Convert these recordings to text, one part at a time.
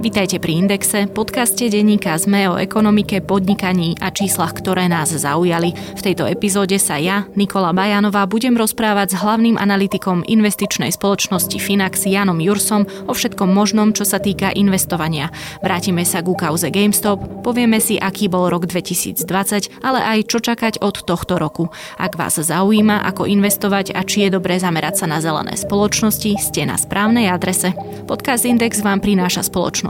Vítajte pri Indexe, podcaste denníka ZME o ekonomike, podnikaní a číslach, ktoré nás zaujali. V tejto epizóde sa ja, Nikola Bajanová, budem rozprávať s hlavným analytikom investičnej spoločnosti Finax Janom Jursom o všetkom možnom, čo sa týka investovania. Vrátime sa ku kauze GameStop, povieme si, aký bol rok 2020, ale aj čo čakať od tohto roku. Ak vás zaujíma, ako investovať a či je dobré zamerať sa na zelené spoločnosti, ste na správnej adrese. Podcast Index vám prináša spoločnosť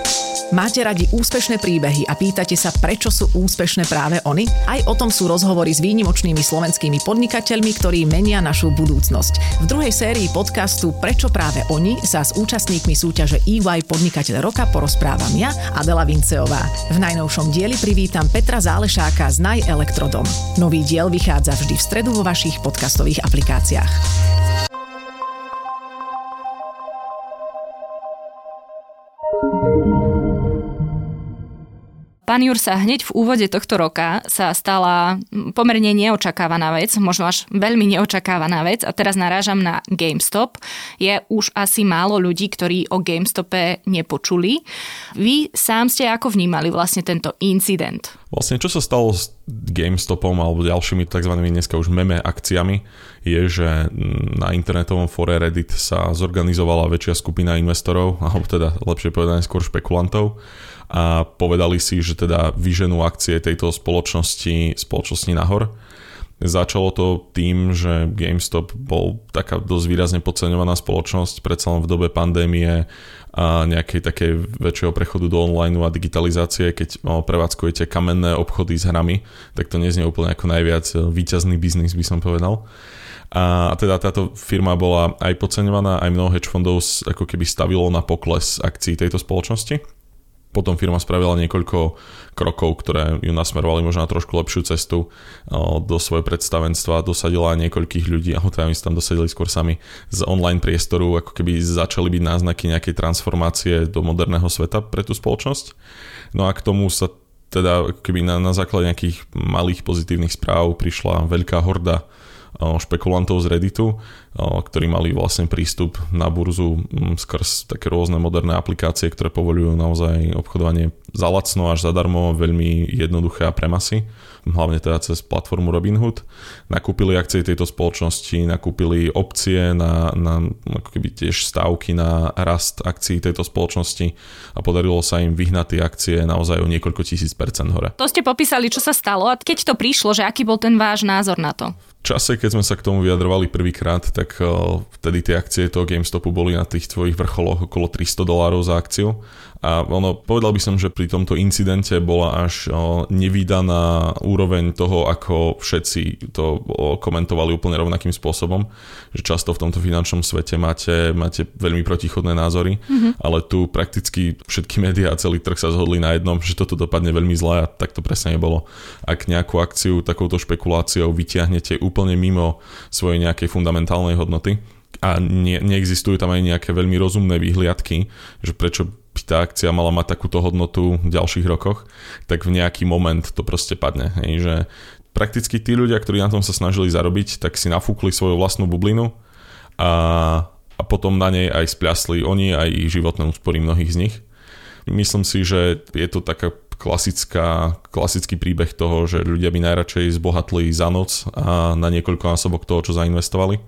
Máte radi úspešné príbehy a pýtate sa, prečo sú úspešné práve oni? Aj o tom sú rozhovory s výnimočnými slovenskými podnikateľmi, ktorí menia našu budúcnosť. V druhej sérii podcastu Prečo práve oni sa s účastníkmi súťaže EY Podnikateľ roka porozprávam ja, Adela Vinceová. V najnovšom dieli privítam Petra Zálešáka z Naj Elektrodom. Nový diel vychádza vždy v stredu vo vašich podcastových aplikáciách. Pán Jursa, hneď v úvode tohto roka sa stala pomerne neočakávaná vec, možno až veľmi neočakávaná vec a teraz narážam na GameStop. Je už asi málo ľudí, ktorí o GameStope nepočuli. Vy sám ste ako vnímali vlastne tento incident? Vlastne čo sa stalo s GameStopom alebo ďalšími tzv. dneska už meme akciami je, že na internetovom fore Reddit sa zorganizovala väčšia skupina investorov, alebo teda lepšie povedané skôr špekulantov a povedali si, že teda vyženú akcie tejto spoločnosti, spoločnosti nahor. Začalo to tým, že GameStop bol taká dosť výrazne podceňovaná spoločnosť, predsa len v dobe pandémie a nejakej takej väčšieho prechodu do online a digitalizácie, keď prevádzkujete kamenné obchody s hrami, tak to neznie úplne ako najviac výťazný biznis, by som povedal. A teda táto firma bola aj podceňovaná, aj mnoho hedge fondov ako keby stavilo na pokles akcií tejto spoločnosti. Potom firma spravila niekoľko krokov, ktoré ju nasmerovali možno na trošku lepšiu cestu do svojho predstavenstva, dosadila niekoľkých ľudí, a teda my tam dosadili skôr sami z online priestoru, ako keby začali byť náznaky nejakej transformácie do moderného sveta pre tú spoločnosť. No a k tomu sa teda keby na, na základe nejakých malých pozitívnych správ prišla veľká horda špekulantov z Redditu, ktorí mali vlastne prístup na burzu skrz také rôzne moderné aplikácie, ktoré povolujú naozaj obchodovanie za lacno až zadarmo, veľmi jednoduché a pre masy, hlavne teda cez platformu Robinhood. Nakúpili akcie tejto spoločnosti, nakúpili opcie na, na ako keby tiež stávky na rast akcií tejto spoločnosti a podarilo sa im vyhnať tie akcie naozaj o niekoľko tisíc percent hore. To ste popísali, čo sa stalo a keď to prišlo, že aký bol ten váš názor na to? Čase, keď sme sa k tomu vyjadrovali prvýkrát, tak eh, vtedy tie akcie toho GameStopu boli na tých tvojich vrcholoch okolo 300 dolárov za akciu a ono, povedal by som, že pri tomto incidente bola až nevydaná úroveň toho, ako všetci to komentovali úplne rovnakým spôsobom, že často v tomto finančnom svete máte, máte veľmi protichodné názory, mm-hmm. ale tu prakticky všetky médiá a celý trh sa zhodli na jednom, že toto dopadne veľmi zle a tak to presne nebolo. Ak nejakú akciu takouto špekuláciou vyťahnete úplne mimo svojej nejakej fundamentálnej hodnoty, a ne, neexistujú tam aj nejaké veľmi rozumné výhliadky, že prečo by tá akcia mala mať takúto hodnotu v ďalších rokoch, tak v nejaký moment to proste padne. Hej, že prakticky tí ľudia, ktorí na tom sa snažili zarobiť, tak si nafúkli svoju vlastnú bublinu a, a potom na nej aj spľasli oni, aj ich životné úspory mnohých z nich. Myslím si, že je to taká klasická, klasický príbeh toho, že ľudia by najradšej zbohatli za noc a na niekoľko násobok toho, čo zainvestovali.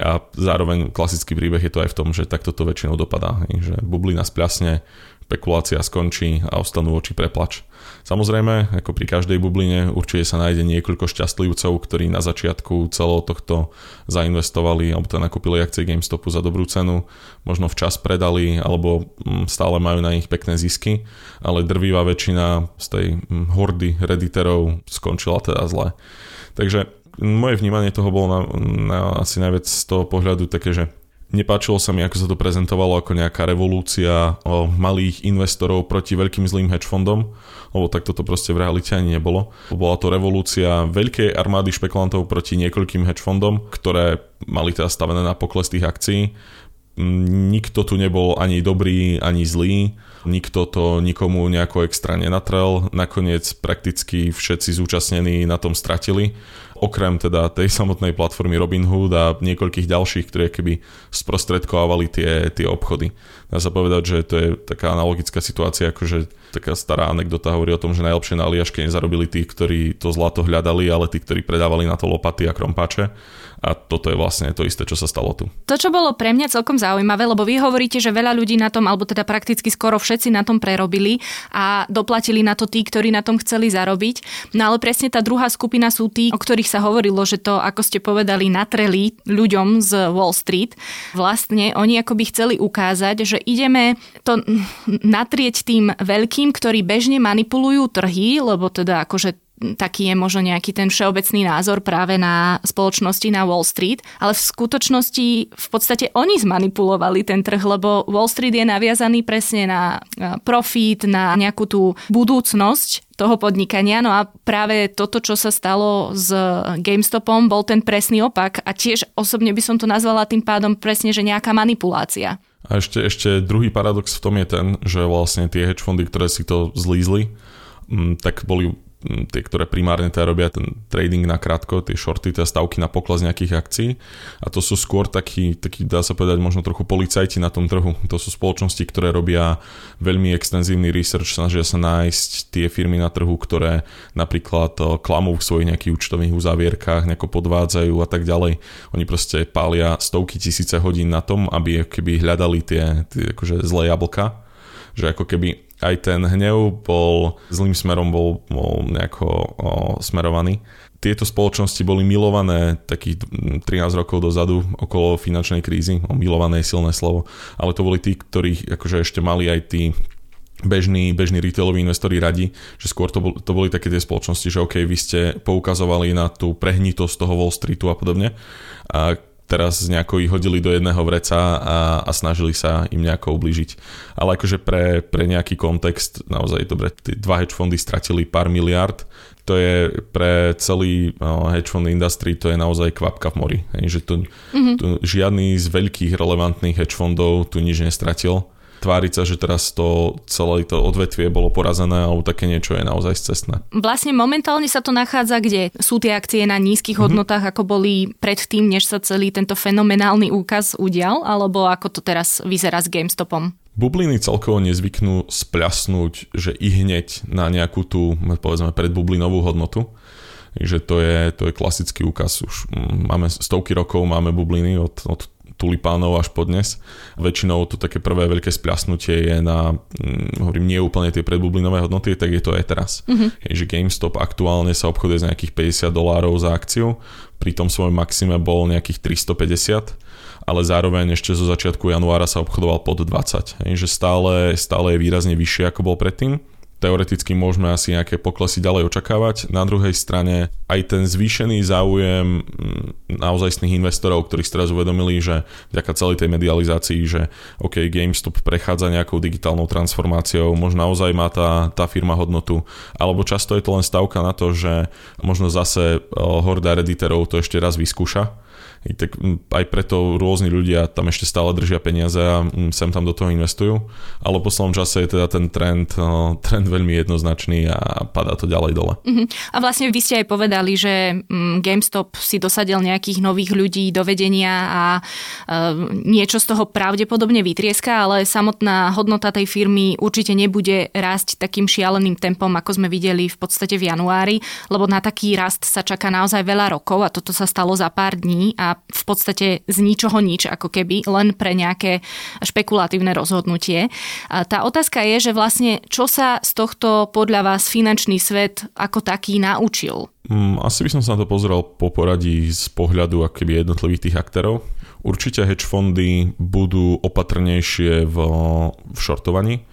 A zároveň klasický príbeh je to aj v tom, že takto to väčšinou dopadá. Že bublina spľasne, špekulácia skončí a ostanú oči preplač. Samozrejme, ako pri každej bubline, určite sa nájde niekoľko šťastlivcov, ktorí na začiatku celého tohto zainvestovali alebo teda nakúpili akcie GameStopu za dobrú cenu, možno včas predali alebo mm, stále majú na nich pekné zisky, ale drvivá väčšina z tej mm, hordy rediterov skončila teda zle. Takže moje vnímanie toho bolo na, na asi najviac z toho pohľadu také, že Nepáčilo sa mi, ako sa to prezentovalo ako nejaká revolúcia o malých investorov proti veľkým zlým hedge fondom, lebo takto to proste v realite ani nebolo. Bola to revolúcia veľkej armády špekulantov proti niekoľkým hedge fondom, ktoré mali teda stavené na pokles tých akcií. Nikto tu nebol ani dobrý, ani zlý, nikto to nikomu nejako extra nenatrel, nakoniec prakticky všetci zúčastnení na tom stratili, okrem teda tej samotnej platformy Robinhood a niekoľkých ďalších, ktoré keby sprostredkovali tie, tie obchody. Dá sa povedať, že to je taká analogická situácia, akože taká stará anekdota hovorí o tom, že najlepšie na Aliaške nezarobili tí, ktorí to zlato hľadali, ale tí, ktorí predávali na to lopaty a krompáče. A toto je vlastne to isté, čo sa stalo tu. To, čo bolo pre mňa celkom zaujímavé, lebo vy hovoríte, že veľa ľudí na tom, alebo teda prakticky skoro všetci na tom prerobili a doplatili na to tí, ktorí na tom chceli zarobiť. No ale presne tá druhá skupina sú tí, o ktorých sa hovorilo, že to, ako ste povedali, natreli ľuďom z Wall Street. Vlastne oni akoby chceli ukázať, že ideme to natrieť tým veľkým, ktorí bežne manipulujú trhy, lebo teda akože taký je možno nejaký ten všeobecný názor práve na spoločnosti na Wall Street, ale v skutočnosti v podstate oni zmanipulovali ten trh, lebo Wall Street je naviazaný presne na profit, na nejakú tú budúcnosť toho podnikania. No a práve toto, čo sa stalo s GameStopom, bol ten presný opak a tiež osobne by som to nazvala tým pádom presne, že nejaká manipulácia. A ešte, ešte druhý paradox v tom je ten, že vlastne tie hedge fondy, ktoré si to zlízli, mm, tak boli tie, ktoré primárne teda robia ten trading na krátko, tie shorty, teda stavky na pokles nejakých akcií. A to sú skôr takí, takí, dá sa povedať, možno trochu policajti na tom trhu. To sú spoločnosti, ktoré robia veľmi extenzívny research, snažia sa nájsť tie firmy na trhu, ktoré napríklad eh, klamú v svojich nejakých účtových uzávierkach, nejako podvádzajú a tak ďalej. Oni proste pália stovky tisíce hodín na tom, aby keby hľadali tie, tie akože zlé jablka že ako keby aj ten hnev bol zlým smerom bol, bol nejako o, smerovaný. Tieto spoločnosti boli milované takých 13 rokov dozadu okolo finančnej krízy, o milované je silné slovo, ale to boli tí, ktorí akože ešte mali aj tí bežní, bežní retailoví investori radi, že skôr to, bol, to boli také tie spoločnosti, že OK, vy ste poukazovali na tú prehnitosť toho Wall Streetu a podobne. A teraz nejako ich hodili do jedného vreca a, a snažili sa im nejako ublížiť. Ale akože pre, pre nejaký kontext, naozaj dobre, tie dva hedge fondy stratili pár miliard, to je pre celý no, hedge fund industry, to je naozaj kvapka v mori. Hej, že tu, mm-hmm. tu žiadny z veľkých relevantných hedge fondov tu nič nestratil tváriť sa, že teraz to celé to odvetvie bolo porazené alebo také niečo je naozaj cestné. Vlastne momentálne sa to nachádza kde? Sú tie akcie na nízkych mm-hmm. hodnotách, ako boli predtým, než sa celý tento fenomenálny úkaz udial, alebo ako to teraz vyzerá s GameStopom? Bubliny celkovo nezvyknú spľasnúť, že i hneď na nejakú tú, povedzme, predbublinovú hodnotu. Takže to je, to je klasický úkaz. Už mm, máme stovky rokov, máme bubliny od, od tulipánov až po dnes. Väčšinou to také prvé veľké spľasnutie je na, hm, hovorím, nie úplne tie predbublinové hodnoty, tak je to aj teraz. Mm-hmm. Že GameStop aktuálne sa obchoduje z nejakých 50 dolárov za akciu, pri tom svojom maxime bol nejakých 350 ale zároveň ešte zo začiatku januára sa obchodoval pod 20. Je, že stále, stále je výrazne vyššie ako bol predtým teoreticky môžeme asi nejaké poklesy ďalej očakávať. Na druhej strane aj ten zvýšený záujem mm, naozajstných investorov, ktorí si teraz uvedomili, že vďaka celej tej medializácii, že OK, GameStop prechádza nejakou digitálnou transformáciou, možno naozaj má tá, tá firma hodnotu, alebo často je to len stavka na to, že možno zase eh, horda rediterov to ešte raz vyskúša tak aj preto rôzni ľudia tam ešte stále držia peniaze a sem tam do toho investujú. Ale v poslednom čase je teda ten trend, trend veľmi jednoznačný a padá to ďalej dole. Uh-huh. A vlastne vy ste aj povedali, že GameStop si dosadil nejakých nových ľudí do vedenia a niečo z toho pravdepodobne vytrieska, ale samotná hodnota tej firmy určite nebude rásť takým šialeným tempom, ako sme videli v podstate v januári, lebo na taký rast sa čaká naozaj veľa rokov a toto sa stalo za pár dní a v podstate z ničoho nič, ako keby, len pre nejaké špekulatívne rozhodnutie. A tá otázka je, že vlastne čo sa z tohto podľa vás finančný svet ako taký naučil? Mm, asi by som sa na to pozrel po poradí z pohľadu akoby jednotlivých tých aktérov. Určite hedge fondy budú opatrnejšie v, v shortovaní,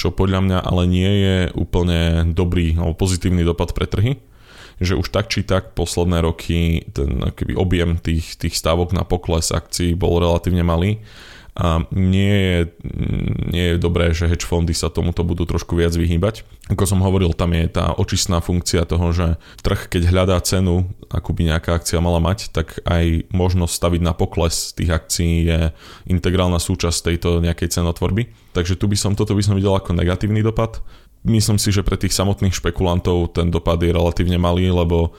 čo podľa mňa ale nie je úplne dobrý alebo pozitívny dopad pre trhy že už tak či tak posledné roky ten keby objem tých, tých stávok na pokles akcií bol relatívne malý a nie je, nie je dobré, že hedge fondy sa tomuto budú trošku viac vyhýbať. Ako som hovoril, tam je tá očistná funkcia toho, že trh, keď hľadá cenu, ako by nejaká akcia mala mať, tak aj možnosť staviť na pokles tých akcií je integrálna súčasť tejto nejakej cenotvorby. Takže tu by som, toto by som videl ako negatívny dopad. Myslím si, že pre tých samotných špekulantov ten dopad je relatívne malý, lebo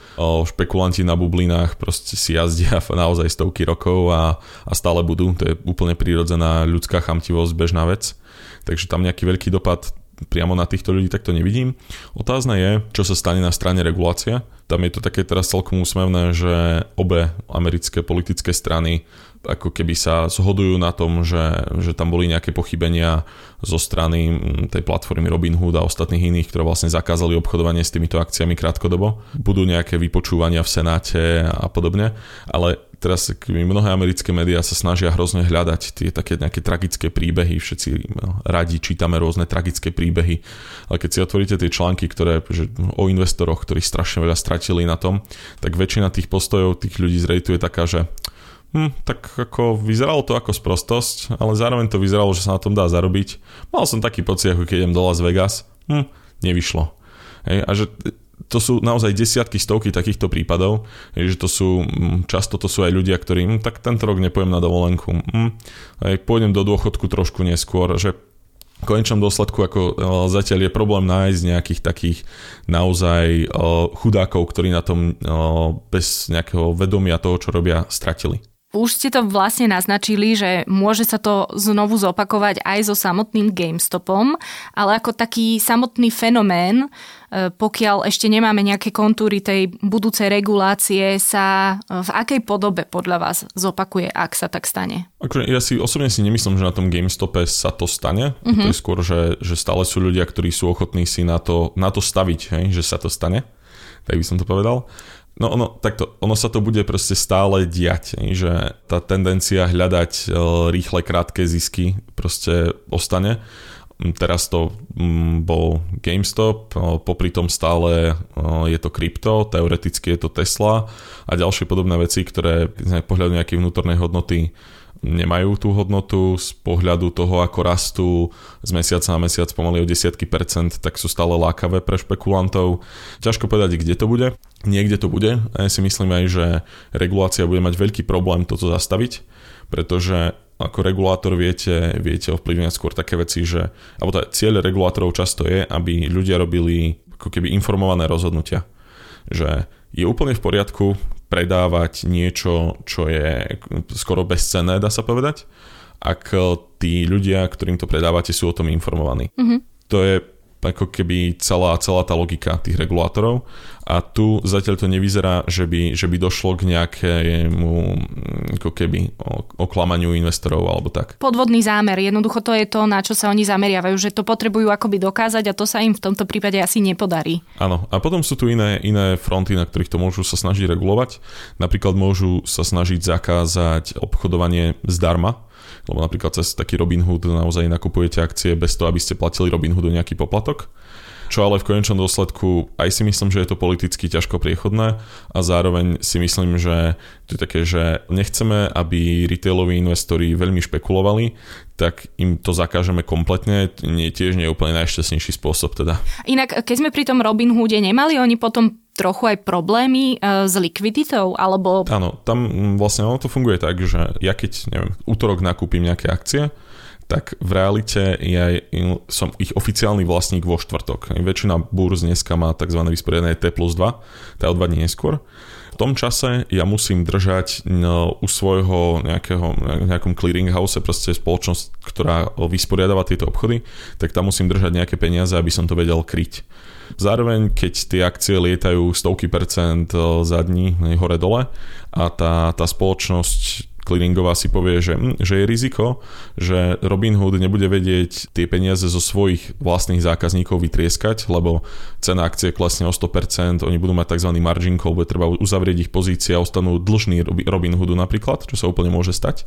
špekulanti na bublinách proste si jazdia naozaj stovky rokov a, a stále budú. To je úplne prírodzená ľudská chamtivosť, bežná vec. Takže tam nejaký veľký dopad priamo na týchto ľudí takto nevidím. Otázne je, čo sa stane na strane regulácie. Tam je to také teraz celkom úsmevné, že obe americké politické strany ako keby sa zhodujú na tom, že, že tam boli nejaké pochybenia zo strany mm, tej platformy Robinhood a ostatných iných, ktoré vlastne zakázali obchodovanie s týmito akciami krátkodobo. Budú nejaké vypočúvania v Senáte a podobne, ale teraz mnohé americké médiá sa snažia hrozne hľadať tie také nejaké tragické príbehy, všetci no, radi čítame rôzne tragické príbehy, ale keď si otvoríte tie články, ktoré že o investoroch, ktorí strašne veľa stratili na tom, tak väčšina tých postojov tých ľudí z rejtu je taká, že Hm, tak ako vyzeralo to ako sprostosť, ale zároveň to vyzeralo, že sa na tom dá zarobiť. Mal som taký pocit, ako keď idem do Las Vegas. Hm, nevyšlo. Hej, a že to sú naozaj desiatky, stovky takýchto prípadov, že to sú, hm, často to sú aj ľudia, ktorí, hm, tak tento rok nepojem na dovolenku, hm, hej, pôjdem do dôchodku trošku neskôr, že v konečnom dôsledku ako e, zatiaľ je problém nájsť nejakých takých naozaj e, chudákov, ktorí na tom e, bez nejakého vedomia toho, čo robia, stratili. Už ste to vlastne naznačili, že môže sa to znovu zopakovať aj so samotným GameStopom, ale ako taký samotný fenomén, e, pokiaľ ešte nemáme nejaké kontúry tej budúcej regulácie, sa v akej podobe podľa vás zopakuje, ak sa tak stane? Ja si osobne si nemyslím, že na tom GameStope sa to stane. Uh-huh. To je skôr, že, že stále sú ľudia, ktorí sú ochotní si na to, na to staviť, hej, že sa to stane. Tak by som to povedal. No ono, takto, ono sa to bude proste stále diať, že tá tendencia hľadať e, rýchle, krátke zisky proste ostane. Teraz to bol GameStop, e, popri tom stále e, je to krypto, teoreticky je to Tesla a ďalšie podobné veci, ktoré z pohľadu nejakej vnútornej hodnoty nemajú tú hodnotu z pohľadu toho, ako rastú z mesiaca na mesiac pomaly o desiatky percent, tak sú stále lákavé pre špekulantov. Ťažko povedať, kde to bude. Niekde to bude a ja si myslím aj, že regulácia bude mať veľký problém toto zastaviť, pretože ako regulátor viete, viete ovplyvňovať skôr také veci, že, alebo tá cieľ regulátorov často je, aby ľudia robili ako keby informované rozhodnutia. Že je úplne v poriadku predávať niečo, čo je skoro bezcenné, dá sa povedať, ak tí ľudia, ktorým to predávate, sú o tom informovaní. Mm-hmm. To je ako keby celá, celá tá logika tých regulátorov a tu zatiaľ to nevyzerá, že by, že by došlo k nejakému ako keby oklamaniu investorov alebo tak. Podvodný zámer, jednoducho to je to, na čo sa oni zameriavajú, že to potrebujú akoby dokázať a to sa im v tomto prípade asi nepodarí. Áno, a potom sú tu iné, iné fronty, na ktorých to môžu sa snažiť regulovať. Napríklad môžu sa snažiť zakázať obchodovanie zdarma, lebo napríklad cez taký Robinhood naozaj nakupujete akcie bez toho, aby ste platili Robinhoodu nejaký poplatok. Čo ale v konečnom dôsledku aj si myslím, že je to politicky ťažko priechodné a zároveň si myslím, že to je také, že nechceme, aby retailoví investori veľmi špekulovali, tak im to zakážeme kompletne, nie, tiež nie je úplne najšťastnejší spôsob teda. Inak, keď sme pri tom Robinhoode, nemali oni potom trochu aj problémy e, s likviditou, alebo... Áno, tam vlastne ono to funguje tak, že ja keď, neviem, útorok nakúpim nejaké akcie, tak v realite ja som ich oficiálny vlastník vo štvrtok. Väčšina burz dneska má tzv. vysporiadané T plus 2, to je o 2 dní neskôr. Tom čase ja musím držať u svojho nejakého, nejakom clearinghouse, proste spoločnosť, ktorá vysporiadáva tieto obchody, tak tam musím držať nejaké peniaze, aby som to vedel kryť. Zároveň, keď tie akcie lietajú stovky percent za dní hore-dole a tá, tá spoločnosť clearingová si povie, že, hm, že je riziko, že Robinhood nebude vedieť tie peniaze zo svojich vlastných zákazníkov vytrieskať, lebo cena akcie klesne o 100%, oni budú mať tzv. margin call, bude treba uzavrieť ich pozície a ostanú dlžní Robinhoodu napríklad, čo sa úplne môže stať.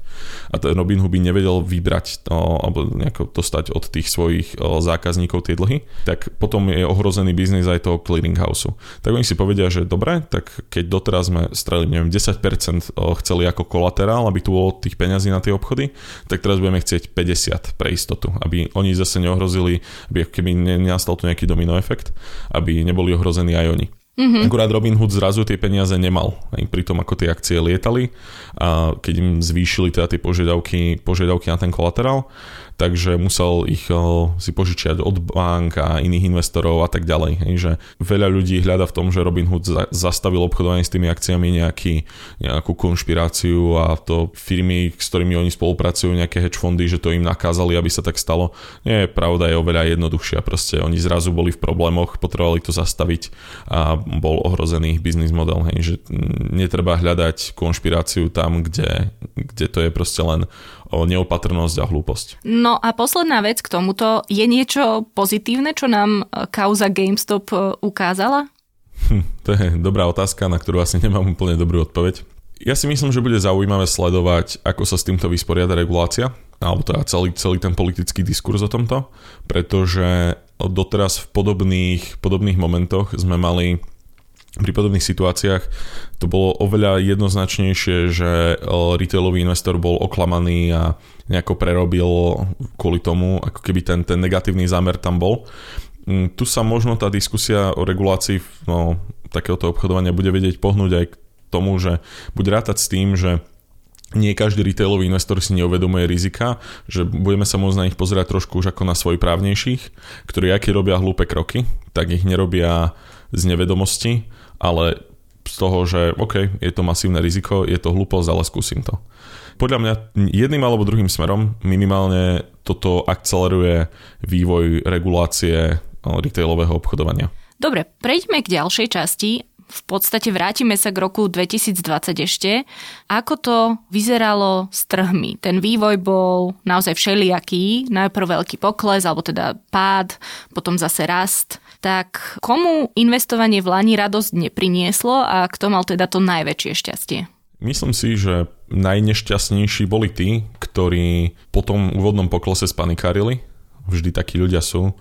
A ten Robinhood by nevedel vybrať alebo nejako dostať od tých svojich zákazníkov tie dlhy, tak potom je ohrozený biznis aj toho clearinghouse. Tak oni si povedia, že dobre, tak keď doteraz sme strelili, neviem, 10% chceli ako kolaterál, mal, aby tu bolo tých peňazí na tie obchody, tak teraz budeme chcieť 50 pre istotu, aby oni zase neohrozili, aby keby nenastal tu nejaký domino efekt, aby neboli ohrození aj oni. Mm-hmm. Akurát Robin Hood zrazu tie peniaze nemal, aj pri tom, ako tie akcie lietali a keď im zvýšili teda tie požiadavky, požiadavky na ten kolaterál, takže musel ich si požičiať od bank a iných investorov a tak ďalej. Že veľa ľudí hľada v tom, že Robinhood zastavil obchodovanie s tými akciami nejaký, nejakú konšpiráciu a to firmy, s ktorými oni spolupracujú, nejaké hedge fondy, že to im nakázali, aby sa tak stalo. Nie, pravda je oveľa jednoduchšia. Proste oni zrazu boli v problémoch, potrebovali to zastaviť a bol ohrozený biznis model. Hej, že netreba hľadať konšpiráciu tam, kde, kde to je proste len neopatrnosť a hlúposť. No a posledná vec k tomuto. Je niečo pozitívne, čo nám e, kauza GameStop e, ukázala? Hm, to je dobrá otázka, na ktorú asi nemám úplne dobrú odpoveď. Ja si myslím, že bude zaujímavé sledovať, ako sa s týmto vysporiada regulácia, alebo teda celý, celý ten politický diskurs o tomto, pretože doteraz v podobných, podobných momentoch sme mali pri podobných situáciách to bolo oveľa jednoznačnejšie, že eh, retailový investor bol oklamaný a nejako prerobil kvôli tomu, ako keby ten, ten negatívny zámer tam bol. Mm, tu sa možno tá diskusia o regulácii no, takéhoto obchodovania bude vedieť pohnúť aj k tomu, že bude rátať s tým, že nie každý retailový investor si neuvedomuje rizika, že budeme sa môcť na nich pozerať trošku už ako na svoj právnejších, ktorí aký robia hlúpe kroky, tak ich nerobia z nevedomosti, ale z toho, že OK, je to masívne riziko, je to hlúposť, ale skúsim to. Podľa mňa jedným alebo druhým smerom minimálne toto akceleruje vývoj regulácie retailového obchodovania. Dobre, prejdeme k ďalšej časti v podstate vrátime sa k roku 2020 ešte. Ako to vyzeralo s trhmi? Ten vývoj bol naozaj všelijaký. Najprv veľký pokles, alebo teda pád, potom zase rast. Tak komu investovanie v Lani radosť neprinieslo a kto mal teda to najväčšie šťastie? Myslím si, že najnešťastnejší boli tí, ktorí po tom úvodnom poklese spanikárili. Vždy takí ľudia sú.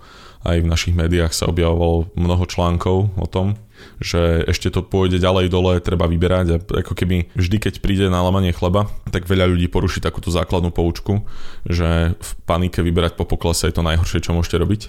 Aj v našich médiách sa objavovalo mnoho článkov o tom, že ešte to pôjde ďalej dole, treba vyberať a ako keby vždy, keď príde na lamanie chleba, tak veľa ľudí poruší takúto základnú poučku, že v panike vyberať po poklese je to najhoršie, čo môžete robiť.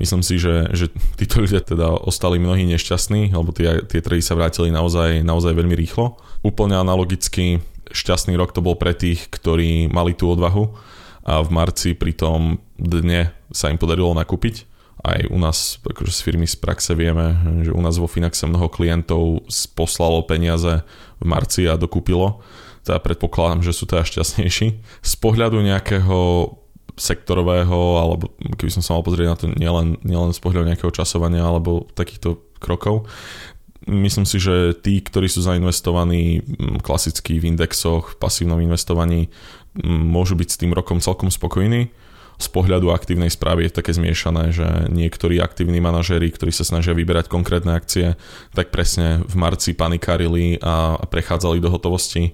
Myslím si, že, že títo ľudia teda ostali mnohí nešťastní, alebo tie, tie trhy sa vrátili naozaj, naozaj veľmi rýchlo. Úplne analogicky šťastný rok to bol pre tých, ktorí mali tú odvahu a v marci pri tom dne sa im podarilo nakúpiť aj u nás akože z firmy z praxe vieme, že u nás vo Finaxe mnoho klientov poslalo peniaze v marci a dokúpilo. Teda predpokladám, že sú teda šťastnejší. Z pohľadu nejakého sektorového, alebo keby som sa mal pozrieť na to nielen, nielen z pohľadu nejakého časovania alebo takýchto krokov, myslím si, že tí, ktorí sú zainvestovaní klasicky v indexoch, v pasívnom investovaní, môžu byť s tým rokom celkom spokojní z pohľadu aktívnej správy je také zmiešané, že niektorí aktívni manažéri, ktorí sa snažia vyberať konkrétne akcie, tak presne v marci panikárili a prechádzali do hotovosti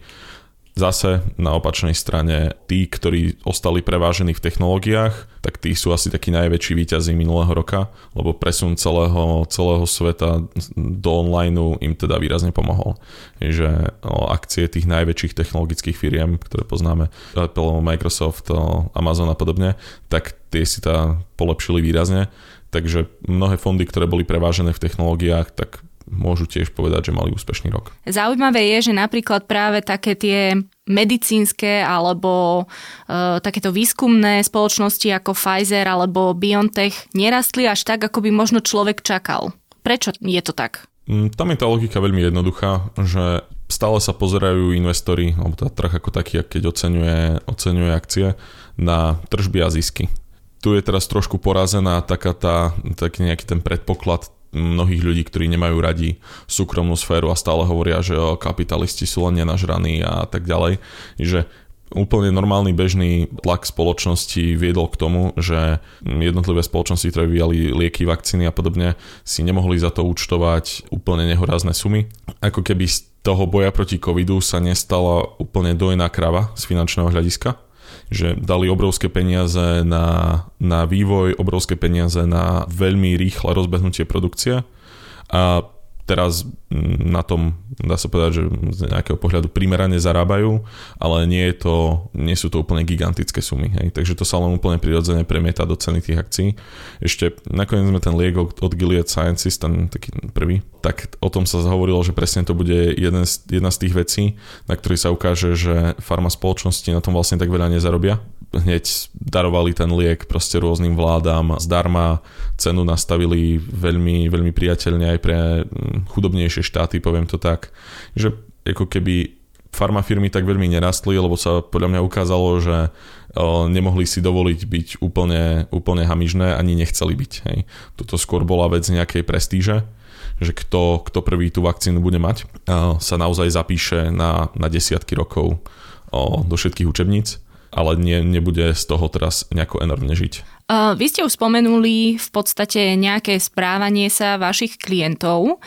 Zase na opačnej strane tí, ktorí ostali prevážení v technológiách, tak tí sú asi takí najväčší výťazí minulého roka, lebo presun celého, celého sveta do online im teda výrazne pomohol. Že akcie tých najväčších technologických firiem, ktoré poznáme, Apple, Microsoft, Amazon a podobne, tak tie si teda polepšili výrazne. Takže mnohé fondy, ktoré boli prevážené v technológiách, tak môžu tiež povedať, že mali úspešný rok. Zaujímavé je, že napríklad práve také tie medicínske alebo e, takéto výskumné spoločnosti ako Pfizer alebo BioNTech nerastli až tak, ako by možno človek čakal. Prečo je to tak? Mm, tam je tá logika veľmi jednoduchá, že stále sa pozerajú investori, alebo tá trh ako taký, keď oceňuje, oceňuje akcie, na tržby a zisky. Tu je teraz trošku porazená taká tá, taký nejaký ten predpoklad mnohých ľudí, ktorí nemajú radi súkromnú sféru a stále hovoria, že kapitalisti sú len nenažraní a tak ďalej. Že úplne normálny bežný tlak spoločnosti viedol k tomu, že jednotlivé spoločnosti, ktoré vyjali lieky, vakcíny a podobne, si nemohli za to účtovať úplne nehorázne sumy. Ako keby z toho boja proti covidu sa nestala úplne dojná krava z finančného hľadiska že dali obrovské peniaze na, na vývoj, obrovské peniaze na veľmi rýchle rozbehnutie produkcie. A teraz na tom, dá sa povedať, že z nejakého pohľadu primerane zarábajú, ale nie, je to, nie sú to úplne gigantické sumy. Hej. Takže to sa len úplne prirodzene premieta do ceny tých akcií. Ešte nakoniec sme ten liek od Gilead Sciences, ten taký prvý, tak o tom sa hovorilo, že presne to bude jeden z, jedna z tých vecí, na ktorých sa ukáže, že farma spoločnosti na tom vlastne tak veľa nezarobia, hneď darovali ten liek proste rôznym vládám zdarma, cenu nastavili veľmi, veľmi priateľne aj pre mm, chudobnejšie štáty, poviem to tak, že ako keby farmafirmy tak veľmi nerastli, lebo sa podľa mňa ukázalo, že nemohli si dovoliť byť úplne, úplne hamižné, ani nechceli byť. Hej. Toto skôr bola vec nejakej prestíže, že kto, kto prvý tú vakcínu bude mať, sa naozaj zapíše na, na desiatky rokov do všetkých učebníc ale nie, nebude z toho teraz nejako enormne žiť. Uh, vy ste už spomenuli v podstate nejaké správanie sa vašich klientov.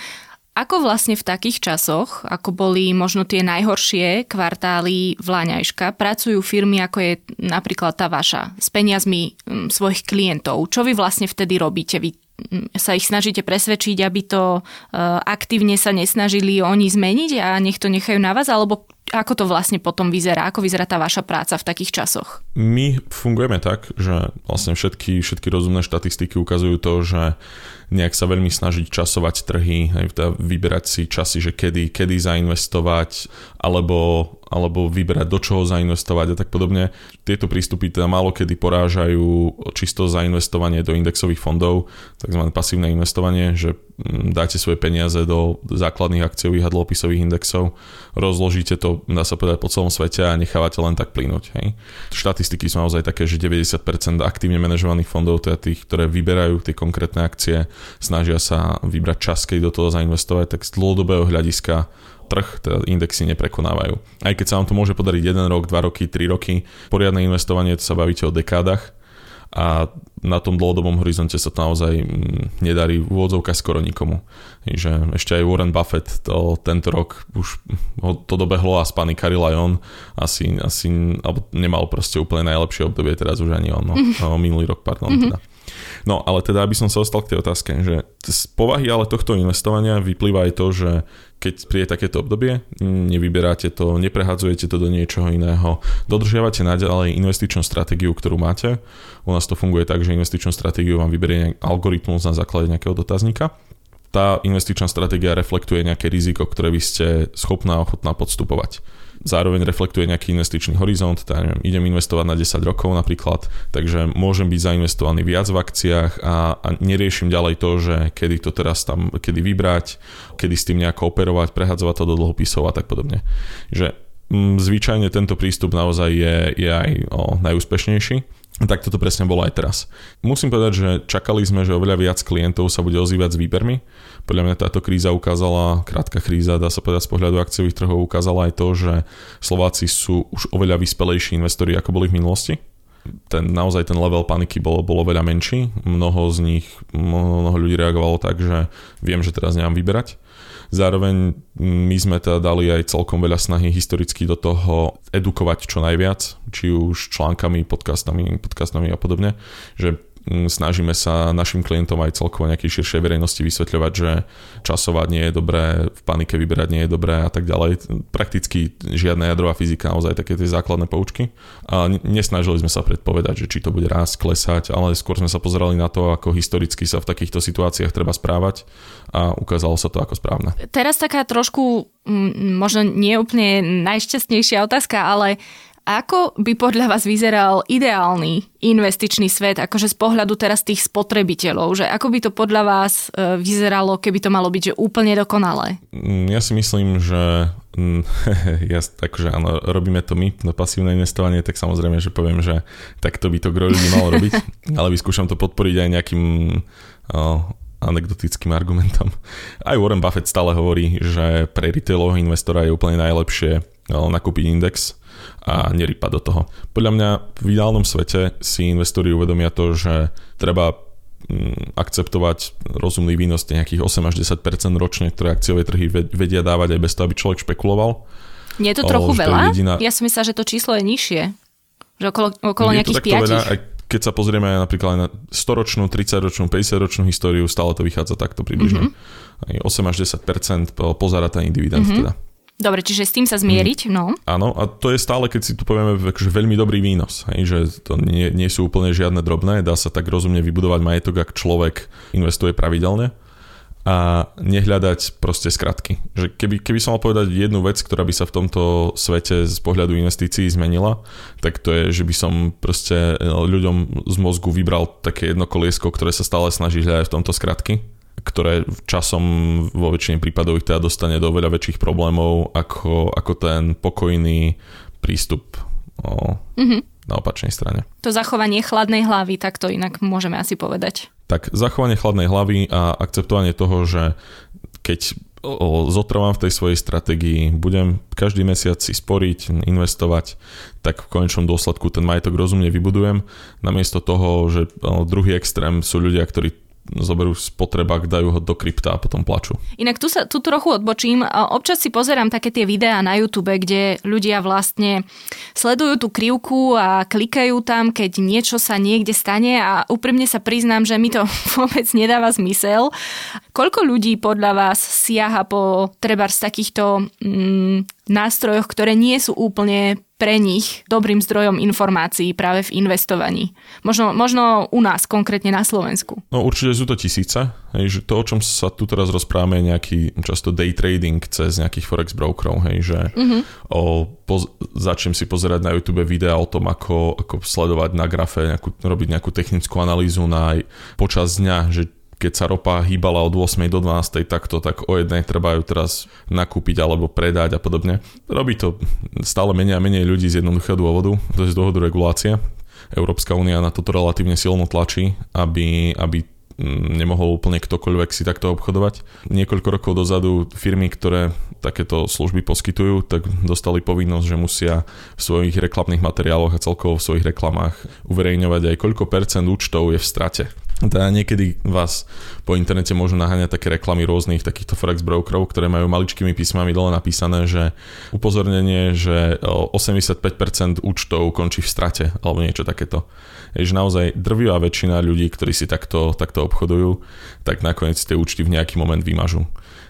Ako vlastne v takých časoch, ako boli možno tie najhoršie kvartály Vláňajška, pracujú firmy ako je napríklad tá vaša s peniazmi um, svojich klientov? Čo vy vlastne vtedy robíte? Vy sa ich snažíte presvedčiť, aby to uh, aktívne sa nesnažili oni zmeniť a nech to nechajú na vás, alebo ako to vlastne potom vyzerá? Ako vyzerá tá vaša práca v takých časoch? My fungujeme tak, že vlastne všetky, všetky rozumné štatistiky ukazujú to, že nejak sa veľmi snažiť časovať trhy, aj teda vyberať si časy, že kedy, kedy zainvestovať, alebo, alebo vyberať do čoho zainvestovať a tak podobne. Tieto prístupy teda málo kedy porážajú čisto zainvestovanie do indexových fondov, takzvané pasívne investovanie, že dáte svoje peniaze do základných akciových a dlhopisových indexov, rozložíte to, dá sa povedať, po celom svete a nechávate len tak plynúť. Hej. Štatistiky sú naozaj také, že 90% aktívne manažovaných fondov, teda tých, ktoré vyberajú tie konkrétne akcie, snažia sa vybrať čas, keď do toho zainvestovať, tak z dlhodobého hľadiska trh, teda indexy neprekonávajú. Aj keď sa vám to môže podariť 1 rok, 2 roky, 3 roky, poriadne investovanie, to sa bavíte o dekádach a na tom dlhodobom horizonte sa to naozaj mm, nedarí v úvodzovkách skoro nikomu. Že ešte aj Warren Buffett to, tento rok už ho to dobehlo a spanikaril aj on. Asi, asi alebo nemal proste úplne najlepšie obdobie, teraz už ani on. No, minulý rok, pardon. Mm-hmm. Teda. No ale teda, aby som sa ostal k tej otázke, že z povahy ale tohto investovania vyplýva aj to, že keď príde takéto obdobie, nevyberáte to, neprehadzujete to do niečoho iného, dodržiavate naďalej investičnú stratégiu, ktorú máte. U nás to funguje tak, že investičnú stratégiu vám vyberie algoritmus na základe nejakého dotazníka tá investičná stratégia reflektuje nejaké riziko, ktoré vy ste schopná a ochotná podstupovať zároveň reflektuje nejaký investičný horizont, tak neviem, idem investovať na 10 rokov napríklad, takže môžem byť zainvestovaný viac v akciách a, a neriešim ďalej to, že kedy to teraz tam, kedy vybrať, kedy s tým nejako operovať, prehadzovať to do dlhopisov a tak podobne. Že mm, zvyčajne tento prístup naozaj je, je aj o, najúspešnejší tak toto presne bolo aj teraz. Musím povedať, že čakali sme, že oveľa viac klientov sa bude ozývať s výbermi. Podľa mňa táto kríza ukázala, krátka kríza, dá sa povedať z pohľadu akciových trhov, ukázala aj to, že Slováci sú už oveľa vyspelejší investori, ako boli v minulosti. Ten, naozaj ten level paniky bolo, bolo veľa menší. Mnoho z nich, mnoho ľudí reagovalo tak, že viem, že teraz nemám vyberať Zároveň my sme teda dali aj celkom veľa snahy historicky do toho edukovať čo najviac, či už článkami, podcastami, podcastami a podobne, že snažíme sa našim klientom aj celkovo nejakej širšej verejnosti vysvetľovať, že časovať nie je dobré, v panike vyberať nie je dobré a tak ďalej. Prakticky žiadna jadrová fyzika, naozaj také tie základné poučky. A nesnažili sme sa predpovedať, že či to bude rásť, klesať, ale skôr sme sa pozerali na to, ako historicky sa v takýchto situáciách treba správať a ukázalo sa to ako správne. Teraz taká trošku, možno nie úplne najšťastnejšia otázka, ale ako by podľa vás vyzeral ideálny investičný svet, akože z pohľadu teraz tých spotrebiteľov, že ako by to podľa vás e, vyzeralo, keby to malo byť že úplne dokonalé? Mm, ja si myslím, že mm, ja, takže áno, robíme to my na pasívne investovanie, tak samozrejme, že poviem, že takto by to gro ľudí malo robiť, ale vyskúšam to podporiť aj nejakým oh, anekdotickým argumentom. Aj Warren Buffett stále hovorí, že pre retailového investora je úplne najlepšie nakúpiť index, a nerypať do toho. Podľa mňa v ideálnom svete si investori uvedomia to, že treba mm, akceptovať rozumný výnos nejakých 8 až 10% ročne, ktoré akciové trhy vedia dávať aj bez toho, aby človek špekuloval. Nie je to trochu veľa? Jediná... Ja som myslela, že to číslo je nižšie. Že okolo, okolo je nejakých 5. Veľa, keď sa pozrieme napríklad aj na 100-ročnú, 30-ročnú, 50-ročnú históriu, stále to vychádza takto približne. Mm-hmm. 8 až 10% po zarataní dividend mm-hmm. teda. Dobre, čiže s tým sa zmieriť, mm. no. Áno, a to je stále, keď si tu povieme, že veľmi dobrý výnos. Hej, že to nie, nie sú úplne žiadne drobné, dá sa tak rozumne vybudovať majetok, ak človek investuje pravidelne a nehľadať proste skratky. Že keby, keby som mal povedať jednu vec, ktorá by sa v tomto svete z pohľadu investícií zmenila, tak to je, že by som proste ľuďom z mozgu vybral také jedno koliesko, ktoré sa stále snaží hľadať v tomto skratky ktoré časom vo väčšine prípadov ich teda dostane do veľa väčších problémov ako, ako ten pokojný prístup o, mm-hmm. na opačnej strane. To zachovanie chladnej hlavy, tak to inak môžeme asi povedať. Tak zachovanie chladnej hlavy a akceptovanie toho, že keď zotrvám v tej svojej stratégii, budem každý mesiac si sporiť, investovať, tak v konečnom dôsledku ten majetok rozumne vybudujem. Namiesto toho, že druhý extrém sú ľudia, ktorí zoberú spotrebák, dajú ho do krypta a potom plačú. Inak tu sa tu trochu odbočím. Občas si pozerám také tie videá na YouTube, kde ľudia vlastne sledujú tú krivku a klikajú tam, keď niečo sa niekde stane a úprimne sa priznám, že mi to vôbec nedáva zmysel. Koľko ľudí podľa vás siaha po treba z takýchto mm, nástrojoch, ktoré nie sú úplne pre nich dobrým zdrojom informácií práve v investovaní. Možno, možno u nás, konkrétne na Slovensku. No určite sú to tisíce. Hej, že to, o čom sa tu teraz rozprávame, je nejaký často day trading cez nejakých forex brokerov, hej, že mm-hmm. o, poz, začnem si pozerať na YouTube videa o tom, ako, ako sledovať na grafe, nejakú, robiť nejakú technickú analýzu na počas dňa, že keď sa ropa hýbala od 8 do 12 takto, tak o jednej treba ju teraz nakúpiť alebo predať a podobne. Robí to stále menej a menej ľudí z jednoduchého dôvodu, to je z dôvodu regulácie. Európska únia na toto relatívne silno tlačí, aby, aby mm, nemohol úplne ktokoľvek si takto obchodovať. Niekoľko rokov dozadu firmy, ktoré takéto služby poskytujú, tak dostali povinnosť, že musia v svojich reklamných materiáloch a celkovo v svojich reklamách uverejňovať aj koľko percent účtov je v strate. Teda niekedy vás po internete môžu naháňať také reklamy rôznych takýchto forex brokerov, ktoré majú maličkými písmami dole napísané, že upozornenie, že 85% účtov končí v strate alebo niečo takéto. Je, že naozaj drvivá väčšina ľudí, ktorí si takto, takto obchodujú, tak nakoniec tie účty v nejaký moment vymažú.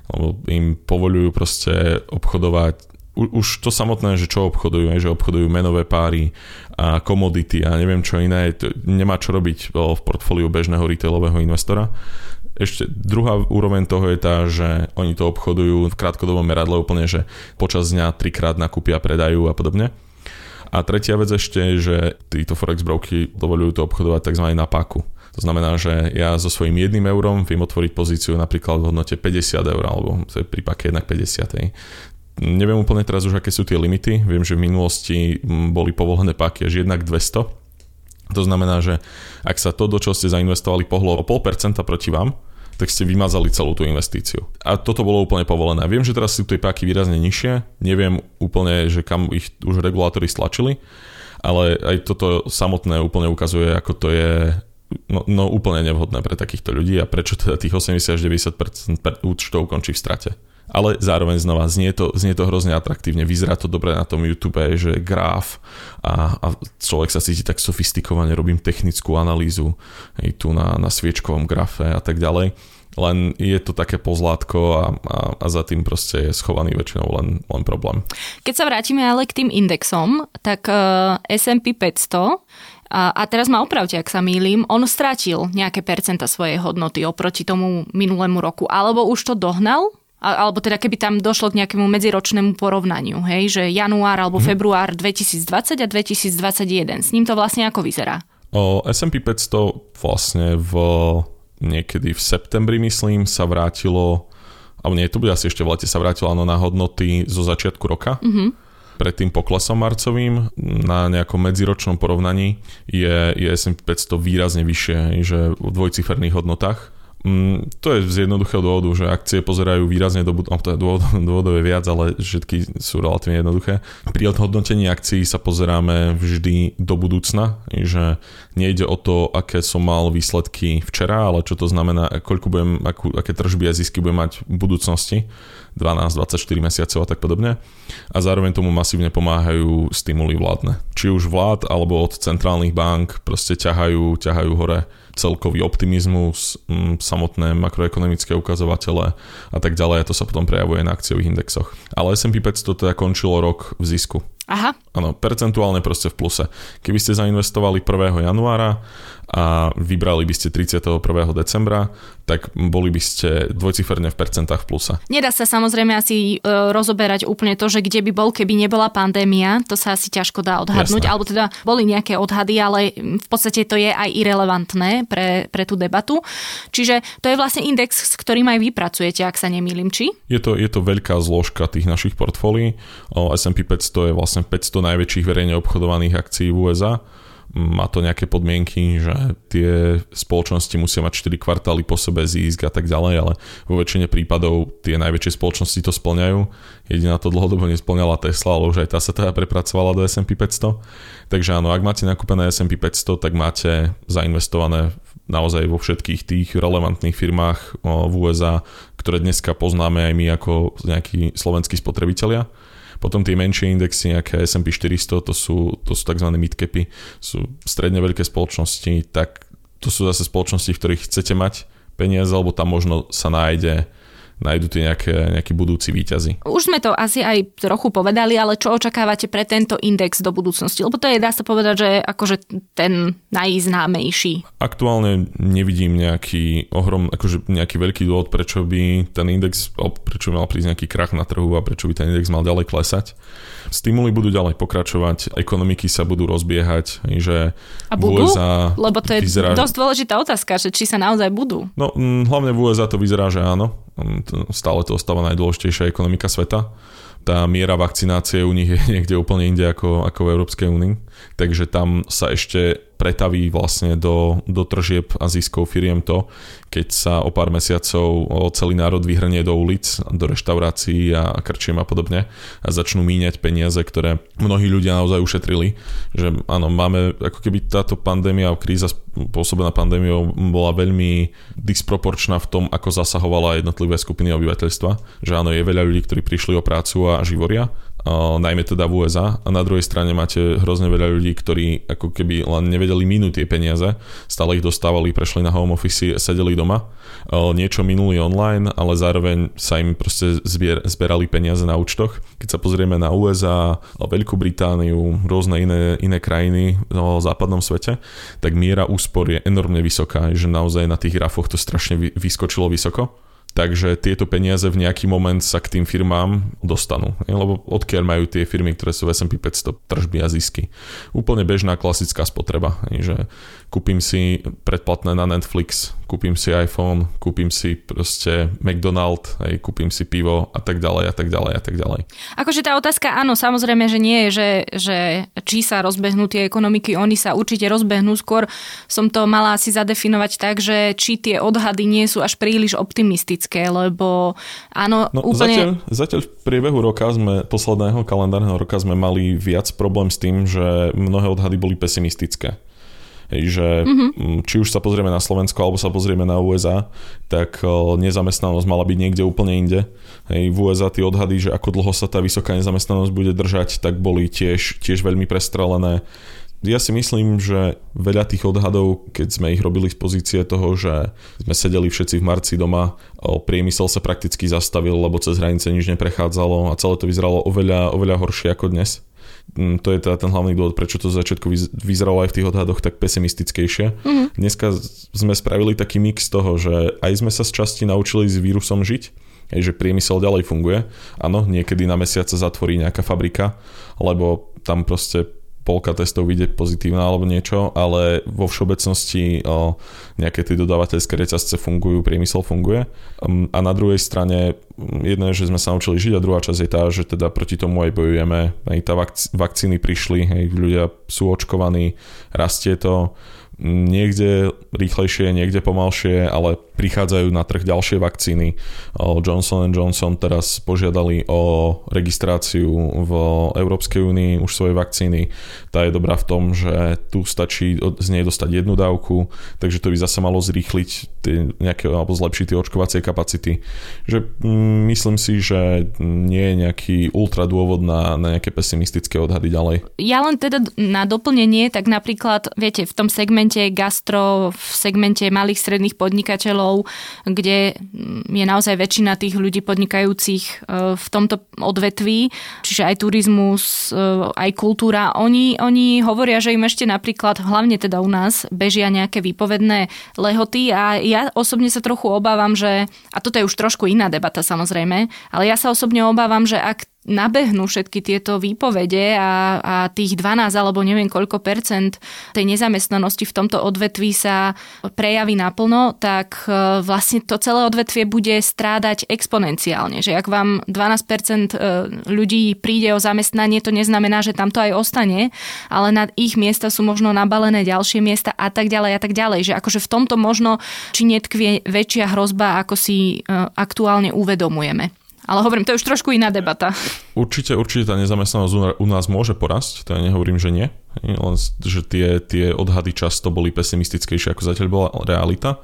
Lebo im povolujú proste obchodovať už to samotné, že čo obchodujú, že obchodujú menové páry a komodity a neviem čo iné, to nemá čo robiť v portfóliu bežného retailového investora. Ešte druhá úroveň toho je tá, že oni to obchodujú v krátkodobom meradle úplne, že počas dňa trikrát nakúpia, predajú a podobne. A tretia vec ešte je, že títo forex broky dovolujú to obchodovať tzv. na paku. To znamená, že ja so svojím jedným eurom viem otvoriť pozíciu napríklad v hodnote 50 eur, alebo to je pri pake 1 50. Neviem úplne teraz už, aké sú tie limity. Viem, že v minulosti boli povolené páky až jednak 200. To znamená, že ak sa to, do čo ste zainvestovali, pohlo o 0,5% proti vám, tak ste vymazali celú tú investíciu. A toto bolo úplne povolené. Viem, že teraz sú tie páky výrazne nižšie, neviem úplne, že kam ich už regulátori stlačili, ale aj toto samotné úplne ukazuje, ako to je no, no úplne nevhodné pre takýchto ľudí a prečo teda tých 80 až 90% účtov končí v strate ale zároveň znova znie to, znie to hrozne atraktívne, vyzerá to dobre na tom YouTube, že graf a, a človek sa cíti tak sofistikovane, robím technickú analýzu aj tu na, na sviečkovom grafe a tak ďalej len je to také pozlátko a, a, a za tým proste je schovaný väčšinou len, len problém. Keď sa vrátime ale k tým indexom, tak uh, S&P 500 a, a teraz ma opravte, ak sa mýlim, on strátil nejaké percenta svojej hodnoty oproti tomu minulému roku, alebo už to dohnal? Alebo teda keby tam došlo k nejakému medziročnému porovnaniu, hej, že január alebo mhm. február 2020 a 2021. S ním to vlastne ako vyzerá? O S&P 500 vlastne v niekedy v septembri, myslím, sa vrátilo, alebo nie, to bude asi ešte v lete, sa vrátilo na hodnoty zo začiatku roka. Mm-hmm. Pred tým poklesom marcovým na nejakom medziročnom porovnaní je, je S&P 500 výrazne vyššie, že v dvojciferných hodnotách to je z jednoduchého dôvodu, že akcie pozerajú výrazne do budúcnosti, to je dôvod, dôvodov je viac, ale všetky sú relatívne jednoduché. Pri hodnotení akcií sa pozeráme vždy do budúcna, že nejde o to, aké som mal výsledky včera, ale čo to znamená, koľko budem, akú, aké tržby a zisky budem mať v budúcnosti, 12, 24 mesiacov a tak podobne. A zároveň tomu masívne pomáhajú stimuly vládne. Či už vlád alebo od centrálnych bank proste ťahajú, ťahajú hore celkový optimizmus, mm, samotné makroekonomické ukazovatele a tak ďalej a to sa potom prejavuje na akciových indexoch. Ale S&P 500 teda končilo rok v zisku. Aha. Áno, percentuálne proste v pluse. Keby ste zainvestovali 1. januára a vybrali by ste 31. decembra, tak boli by ste dvojciferne v percentách v pluse. Nedá sa samozrejme asi e, rozoberať úplne to, že kde by bol, keby nebola pandémia, to sa asi ťažko dá odhadnúť, Jasne. alebo teda boli nejaké odhady, ale v podstate to je aj irrelevantné pre, pre tú debatu. Čiže to je vlastne index, s ktorým aj vy pracujete, ak sa nemýlim, či? Je to, je to veľká zložka tých našich portfólií. S&P 500 je vlastne 500 najväčších verejne obchodovaných akcií v USA má to nejaké podmienky, že tie spoločnosti musia mať 4 kvartály po sebe získ a tak ďalej, ale vo väčšine prípadov tie najväčšie spoločnosti to splňajú. Jediná to dlhodobo nesplňala Tesla, ale už aj tá sa teda prepracovala do S&P 500. Takže áno, ak máte nakúpené S&P 500, tak máte zainvestované naozaj vo všetkých tých relevantných firmách v USA, ktoré dneska poznáme aj my ako nejakí slovenskí spotrebitelia. Potom tie menšie indexy, nejaké S&P 400, to sú, to sú tzv. midcapy, sú stredne veľké spoločnosti, tak to sú zase spoločnosti, v ktorých chcete mať peniaze, alebo tam možno sa nájde nájdu tie nejaké, nejakí budúci výťazí. Už sme to asi aj trochu povedali, ale čo očakávate pre tento index do budúcnosti? Lebo to je, dá sa povedať, že akože ten najznámejší. Aktuálne nevidím nejaký ohrom, akože nejaký veľký dôvod, prečo by ten index, prečo by mal prísť nejaký krach na trhu a prečo by ten index mal ďalej klesať. Stimuly budú ďalej pokračovať, ekonomiky sa budú rozbiehať, že a budú? USA Lebo to je vyzerá, dosť dôležitá otázka, že či sa naozaj budú. No, hlavne v USA to vyzerá, že áno stále to ostáva najdôležitejšia ekonomika sveta. Tá miera vakcinácie u nich je niekde úplne inde ako, ako v Európskej únii, takže tam sa ešte pretaví vlastne do, do tržieb a ziskov firiem to, keď sa o pár mesiacov celý národ vyhrnie do ulic, do reštaurácií a krčiem a podobne a začnú míňať peniaze, ktoré mnohí ľudia naozaj ušetrili. Že áno, máme, ako keby táto pandémia, kríza pôsobená pandémiou bola veľmi disproporčná v tom, ako zasahovala jednotlivé skupiny obyvateľstva. Že áno, je veľa ľudí, ktorí prišli o prácu a živoria najmä teda v USA a. Na druhej strane máte hrozne veľa ľudí, ktorí ako keby len nevedeli minúť tie peniaze, stále ich dostávali, prešli na home office, sedeli doma, niečo minuli online, ale zároveň sa im proste zbier, zberali peniaze na účtoch. Keď sa pozrieme na USA, Veľkú Britániu, rôzne iné, iné krajiny v západnom svete, tak miera úspor je enormne vysoká, že naozaj na tých grafoch to strašne vyskočilo vysoko takže tieto peniaze v nejaký moment sa k tým firmám dostanú. Lebo odkiaľ majú tie firmy, ktoré sú v S&P 500 tržby a zisky. Úplne bežná klasická spotreba. Že kúpim si predplatné na Netflix, kúpim si iPhone, kúpim si proste McDonald, aj kúpim si pivo a tak ďalej a tak ďalej a tak ďalej. Akože tá otázka, áno, samozrejme, že nie je, že, že či sa rozbehnú tie ekonomiky, oni sa určite rozbehnú, skôr som to mala asi zadefinovať tak, že či tie odhady nie sú až príliš optimistické, lebo áno, no, úplne... Zatiaľ, zatiaľ v priebehu roka sme, posledného kalendárneho roka sme mali viac problém s tým, že mnohé odhady boli pesimistické. Že mm-hmm. či už sa pozrieme na Slovensko alebo sa pozrieme na USA, tak e, nezamestnanosť mala byť niekde úplne inde. Hej, v USA tie odhady, že ako dlho sa tá vysoká nezamestnanosť bude držať, tak boli tiež, tiež veľmi prestrelené. Ja si myslím, že veľa tých odhadov, keď sme ich robili z pozície toho, že sme sedeli všetci v marci doma, priemysel sa prakticky zastavil, lebo cez hranice nič neprechádzalo a celé to vyzeralo oveľa, oveľa horšie ako dnes to je teda ten hlavný dôvod, prečo to z začiatku vyzeralo aj v tých odhadoch tak pesimistickejšie. Mm-hmm. Dneska sme spravili taký mix toho, že aj sme sa z časti naučili s vírusom žiť, že priemysel ďalej funguje. Áno, niekedy na mesiac sa zatvorí nejaká fabrika, lebo tam proste polka testov vyjde pozitívna alebo niečo, ale vo všeobecnosti o, nejaké tie dodávateľské reťazce fungujú, priemysel funguje. Um, a na druhej strane jedno je, že sme sa naučili žiť a druhá časť je tá, že teda proti tomu aj bojujeme. Aj tá vakc- vakcíny prišli, hej, ľudia sú očkovaní, rastie to, niekde rýchlejšie, niekde pomalšie, ale prichádzajú na trh ďalšie vakcíny. Johnson Johnson teraz požiadali o registráciu v Európskej únii už svoje vakcíny. Tá je dobrá v tom, že tu stačí z nej dostať jednu dávku, takže to by zase malo zrýchliť tie nejaké, alebo zlepšiť tie očkovacie kapacity. Že mm, myslím si, že nie je nejaký ultra dôvod na, na nejaké pesimistické odhady ďalej. Ja len teda na doplnenie, tak napríklad, viete, v tom segmente gastro, v segmente malých stredných podnikateľov sektorov, kde je naozaj väčšina tých ľudí podnikajúcich e, v tomto odvetví, čiže aj turizmus, e, aj kultúra, oni, oni hovoria, že im ešte napríklad, hlavne teda u nás, bežia nejaké výpovedné lehoty a ja osobne sa trochu obávam, že, a toto je už trošku iná debata samozrejme, ale ja sa osobne obávam, že ak nabehnú všetky tieto výpovede a, a tých 12 alebo neviem koľko percent tej nezamestnanosti v tomto odvetví sa prejaví naplno, tak e, vlastne to celé odvetvie bude strádať exponenciálne. Že ak vám 12 percent e, ľudí príde o zamestnanie, to neznamená, že tam to aj ostane, ale na ich miesta sú možno nabalené ďalšie miesta a tak ďalej a tak ďalej. Že akože v tomto možno či netkvie väčšia hrozba, ako si e, aktuálne uvedomujeme. Ale hovorím, to je už trošku iná debata. Určite, určite tá nezamestnanosť u nás môže porasť, to ja nehovorím, že nie. Len, že tie, tie odhady často boli pesimistickejšie, ako zatiaľ bola realita.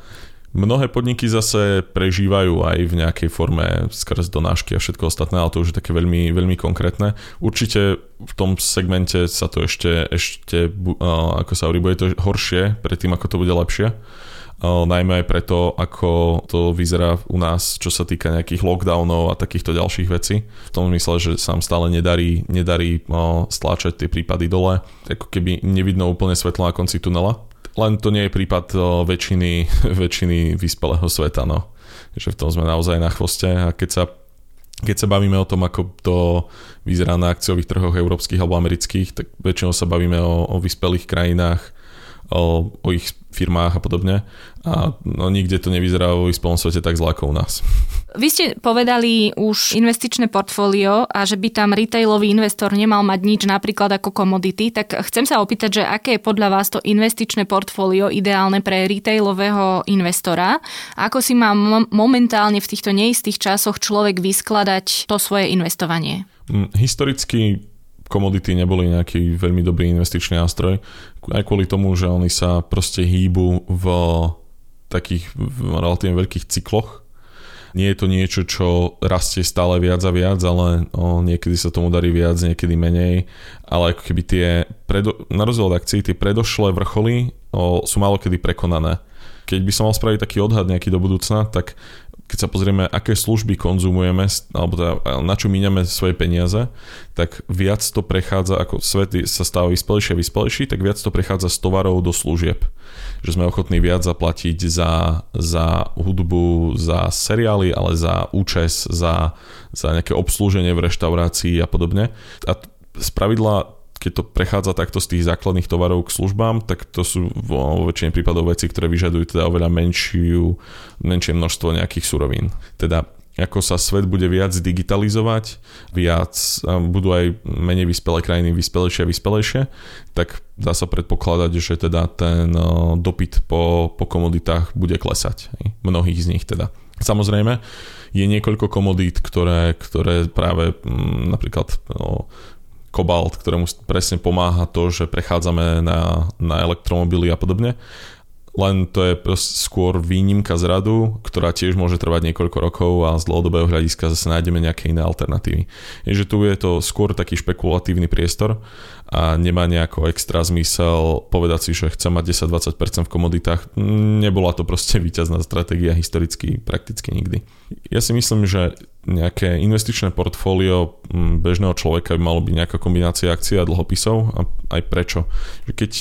Mnohé podniky zase prežívajú aj v nejakej forme skrz donášky a všetko ostatné, ale to už je také veľmi, veľmi konkrétne. Určite v tom segmente sa to ešte, ešte ako sa hovorí, bude to horšie predtým, ako to bude lepšie najmä aj preto, ako to vyzerá u nás, čo sa týka nejakých lockdownov a takýchto ďalších vecí. V tom mysle, že sa stále nedarí, nedarí stláčať tie prípady dole, ako keby nevidno úplne svetlo na konci tunela. Len to nie je prípad väčšiny, väčšiny vyspelého sveta, no. Že v tom sme naozaj na chvoste a keď sa keď sa bavíme o tom, ako to vyzerá na akciových trhoch európskych alebo amerických, tak väčšinou sa bavíme o, o vyspelých krajinách, o, o ich firmách a podobne. A no, nikde to nevyzerá vo vyspelom svete tak zle ako u nás. Vy ste povedali už investičné portfólio a že by tam retailový investor nemal mať nič napríklad ako komodity, tak chcem sa opýtať, že aké je podľa vás to investičné portfólio ideálne pre retailového investora? Ako si má momentálne v týchto neistých časoch človek vyskladať to svoje investovanie? Mm, historicky komodity neboli nejaký veľmi dobrý investičný nástroj, aj kvôli tomu, že oni sa proste hýbu v takých relatívne veľkých cykloch. Nie je to niečo, čo rastie stále viac a viac, ale o, niekedy sa tomu darí viac, niekedy menej. Ale ako keby tie, predo, na rozdiel od akcií, tie predošlé vrcholy o, sú malo kedy prekonané. Keď by som mal spraviť taký odhad nejaký do budúcna, tak keď sa pozrieme, aké služby konzumujeme, alebo teda na čo míňame svoje peniaze, tak viac to prechádza, ako svet sa stáva vyspelejší a vyspelejší, tak viac to prechádza z tovarov do služieb. Že sme ochotní viac zaplatiť za, za hudbu, za seriály, ale za účes, za, za nejaké obslúženie v reštaurácii a podobne. A z pravidla keď to prechádza takto z tých základných tovarov k službám, tak to sú vo väčšine prípadov veci, ktoré vyžadujú teda oveľa menšiu, menšie množstvo nejakých surovín. Teda ako sa svet bude viac digitalizovať, viac budú aj menej vyspelé krajiny vyspelejšie a vyspelejšie, tak dá sa predpokladať, že teda ten dopyt po, po komoditách bude klesať. Mnohých z nich teda. Samozrejme, je niekoľko komodít, ktoré, ktoré práve napríklad no, kobalt, ktorému presne pomáha to, že prechádzame na, na elektromobily a podobne. Len to je skôr výnimka z radu, ktorá tiež môže trvať niekoľko rokov a z dlhodobého hľadiska zase nájdeme nejaké iné alternatívy. Je, že tu je to skôr taký špekulatívny priestor a nemá nejako extra zmysel povedať si, že chcem mať 10-20% v komoditách. Nebola to proste víťazná stratégia historicky prakticky nikdy. Ja si myslím, že nejaké investičné portfólio mm, bežného človeka by malo byť nejaká kombinácia akcií a dlhopisov a aj prečo. Keď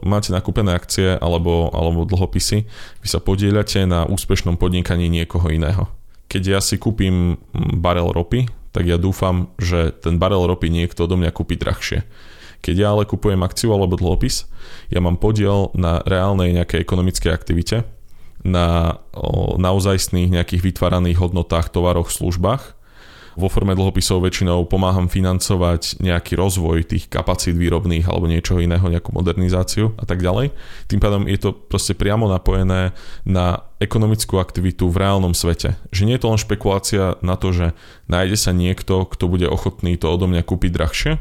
máte nakúpené akcie alebo, alebo dlhopisy, vy sa podieľate na úspešnom podnikaní niekoho iného. Keď ja si kúpim mm, barel ropy, tak ja dúfam, že ten barel ropy niekto do mňa kúpi drahšie. Keď ja ale kupujem akciu alebo dlhopis, ja mám podiel na reálnej nejakej ekonomickej aktivite, na naozajstných nejakých vytváraných hodnotách, tovaroch, službách vo forme dlhopisov väčšinou pomáham financovať nejaký rozvoj tých kapacít výrobných alebo niečoho iného, nejakú modernizáciu a tak ďalej. Tým pádom je to proste priamo napojené na ekonomickú aktivitu v reálnom svete. Že nie je to len špekulácia na to, že nájde sa niekto, kto bude ochotný to odo mňa kúpiť drahšie,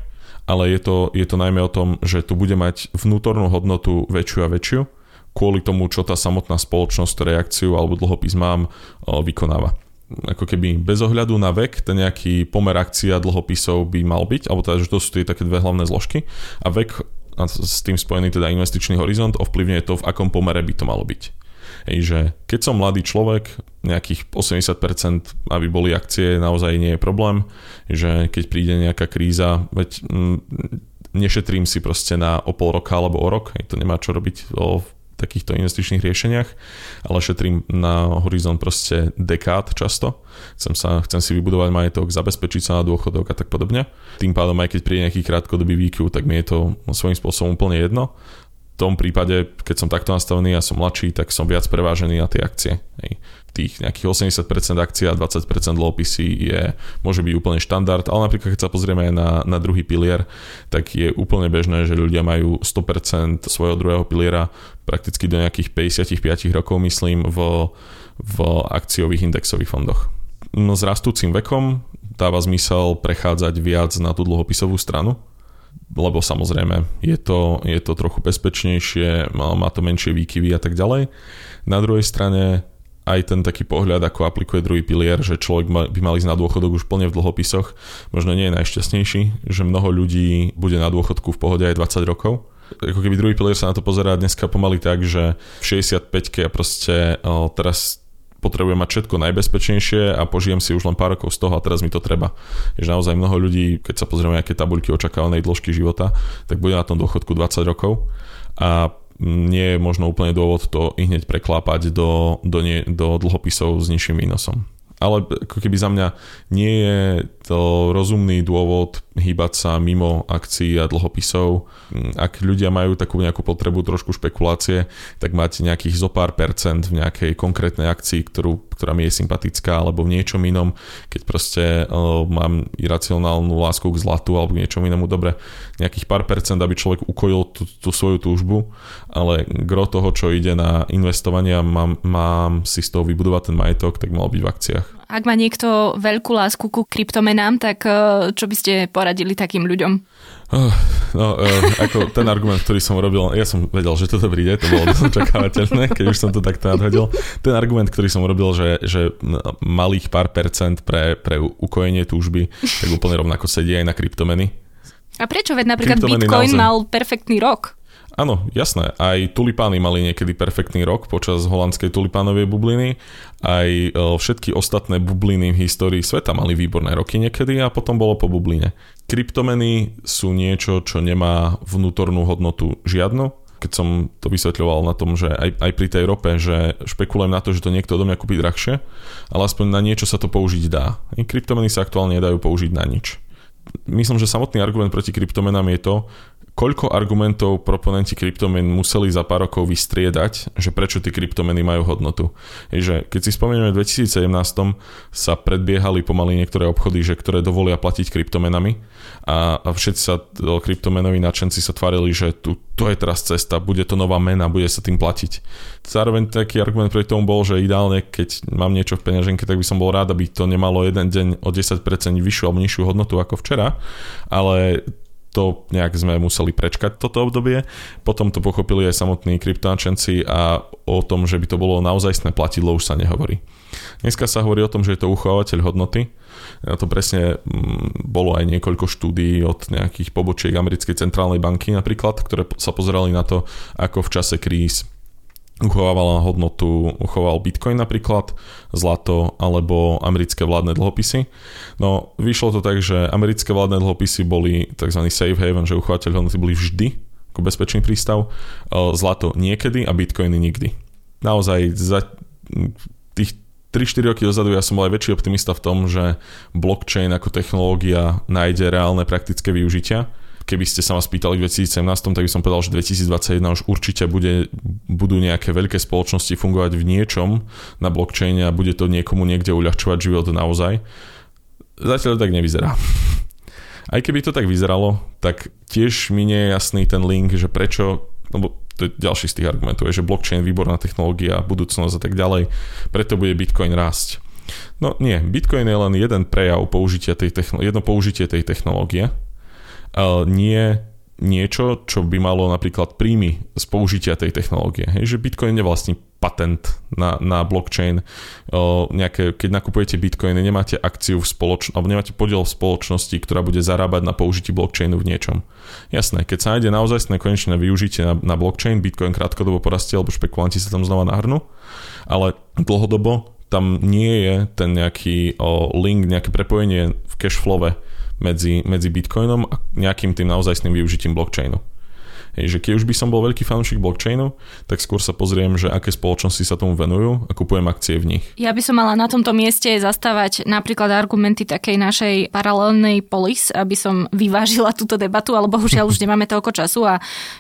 ale je to, je to najmä o tom, že tu bude mať vnútornú hodnotu väčšiu a väčšiu kvôli tomu, čo tá samotná spoločnosť, reakciu alebo dlhopis mám, vykonáva ako keby bez ohľadu na vek, ten nejaký pomer akcií a dlhopisov by mal byť, alebo teda, že to sú tie také dve hlavné zložky a vek a s tým spojený teda investičný horizont ovplyvňuje to, v akom pomere by to malo byť. Ej, že keď som mladý človek, nejakých 80%, aby boli akcie, naozaj nie je problém, že keď príde nejaká kríza, veď mm, nešetrím si proste na o pol roka alebo o rok, to nemá čo robiť o takýchto investičných riešeniach, ale šetrím na horizont proste dekád často. Chcem, sa, chcem si vybudovať majetok, zabezpečiť sa na dôchodok a tak podobne. Tým pádom aj keď príde nejaký krátkodobý výkyv, tak mi je to svojím spôsobom úplne jedno. Tom prípade, keď som takto nastavený a som mladší, tak som viac prevážený na tie akcie. Hej tých nejakých 80% akcií a 20% dlhopisy je, môže byť úplne štandard, ale napríklad keď sa pozrieme na, na druhý pilier, tak je úplne bežné, že ľudia majú 100% svojho druhého piliera prakticky do nejakých 55 rokov, myslím, v, v akciových indexových fondoch. No s rastúcim vekom dáva zmysel prechádzať viac na tú dlhopisovú stranu, lebo samozrejme je to, je to trochu bezpečnejšie, má to menšie výkyvy a tak ďalej. Na druhej strane aj ten taký pohľad, ako aplikuje druhý pilier, že človek by mal ísť na dôchodok už plne v dlhopisoch, možno nie je najšťastnejší, že mnoho ľudí bude na dôchodku v pohode aj 20 rokov. Ako keby druhý pilier sa na to pozerá dneska pomaly tak, že v 65-ke ja proste o, teraz potrebujem mať všetko najbezpečnejšie a požijem si už len pár rokov z toho a teraz mi to treba. Je naozaj mnoho ľudí, keď sa pozrieme, aké tabuľky očakávanej dĺžky života, tak bude na tom dôchodku 20 rokov a nie je možno úplne dôvod to i hneď preklápať do, do, nie, do dlhopisov s nižším výnosom. Ale ako keby za mňa nie je to rozumný dôvod hýbať sa mimo akcií a dlhopisov. Ak ľudia majú takú nejakú potrebu trošku špekulácie, tak mať nejakých zo pár percent v nejakej konkrétnej akcii, ktorú, ktorá mi je sympatická, alebo v niečom inom, keď proste uh, mám iracionálnu lásku k zlatu alebo k niečom inému, dobre, nejakých pár percent, aby človek ukojil tú, tú svoju túžbu, ale gro toho, čo ide na investovanie a mám, mám si z toho vybudovať ten majetok, tak mal byť v akciách. Ak má niekto veľkú lásku ku kryptomenám, tak eh, čo by ste poradili takým ľuďom? Oh, no, uh, ako ten argument, ktorý som robil, ja som vedel, že toto príde, to bolo dosť očakávateľné, keď už som to takto nadhodil. Ten argument, ktorý som robil, že, že malých pár percent pre, pre ukojenie túžby, tak úplne rovnako sedí aj na kryptomeny. A prečo? Veď napríklad Bitcoin naozaj... mal perfektný rok. Áno, jasné. Aj tulipány mali niekedy perfektný rok počas holandskej tulipánovej bubliny. Aj e, všetky ostatné bubliny v histórii sveta mali výborné roky niekedy a potom bolo po bubline. Kryptomeny sú niečo, čo nemá vnútornú hodnotu žiadnu. Keď som to vysvetľoval na tom, že aj, aj pri tej rope, že špekulujem na to, že to niekto do mňa kúpi drahšie, ale aspoň na niečo sa to použiť dá. Kryptomeny sa aktuálne nedajú použiť na nič myslím, že samotný argument proti kryptomenám je to, koľko argumentov proponenti kryptomien museli za pár rokov vystriedať, že prečo tie kryptomeny majú hodnotu. Je, že keď si spomenieme v 2017 sa predbiehali pomaly niektoré obchody, že ktoré dovolia platiť kryptomenami a, a všetci sa kryptomenoví nadšenci sa tvarili, že tu, to je teraz cesta, bude to nová mena, bude sa tým platiť. Zároveň taký argument pre tomu bol, že ideálne, keď mám niečo v peňaženke, tak by som bol rád, aby to nemalo jeden deň o 10% vyššiu alebo nižšiu hodnotu ako včera, ale to nejak sme museli prečkať toto obdobie. Potom to pochopili aj samotní kryptonáčenci a o tom, že by to bolo naozajstné platidlo už sa nehovorí. Dneska sa hovorí o tom, že je to uchovateľ hodnoty. Na to presne mm, bolo aj niekoľko štúdií od nejakých pobočiek americkej centrálnej banky napríklad, ktoré sa pozerali na to, ako v čase kríz uchovávala hodnotu, uchoval Bitcoin napríklad, zlato alebo americké vládne dlhopisy. No vyšlo to tak, že americké vládne dlhopisy boli tzv. safe haven, že uchovateľ hodnoty boli vždy ako bezpečný prístav, zlato niekedy a bitcoiny nikdy. Naozaj za tých 3-4 roky dozadu ja som bol aj väčší optimista v tom, že blockchain ako technológia nájde reálne praktické využitia keby ste sa ma spýtali v 2017, tak by som povedal, že 2021 už určite bude, budú nejaké veľké spoločnosti fungovať v niečom na blockchaine a bude to niekomu niekde uľahčovať život naozaj. Zatiaľ to tak nevyzerá. Aj keby to tak vyzeralo, tak tiež mi nie je jasný ten link, že prečo, lebo to je ďalší z tých argumentov, je, že blockchain je výborná technológia, budúcnosť a tak ďalej, preto bude Bitcoin rásť. No nie, Bitcoin je len jeden prejav použitia tej technológie, jedno použitie tej technológie, nie niečo, čo by malo napríklad príjmy z použitia tej technológie. Hej, že Bitcoin nevlastní patent na, na blockchain. O, nejaké, keď nakupujete Bitcoiny, nemáte akciu v spoločnosti, alebo nemáte podiel v spoločnosti, ktorá bude zarábať na použití blockchainu v niečom. Jasné, keď sa nájde naozaj konečné využitie na, na blockchain, Bitcoin krátkodobo porastie, alebo špekulanti sa tam znova nahrnú, ale dlhodobo tam nie je ten nejaký link, nejaké prepojenie v cashflowe medzi, medzi Bitcoinom a nejakým tým naozajstným využitím blockchainu. Že keď už by som bol veľký fanúšik blockchainu, tak skôr sa pozriem, že aké spoločnosti sa tomu venujú a kupujem akcie v nich. Ja by som mala na tomto mieste zastávať napríklad argumenty takej našej paralelnej polis, aby som vyvážila túto debatu, ale bohužiaľ už nemáme toľko času a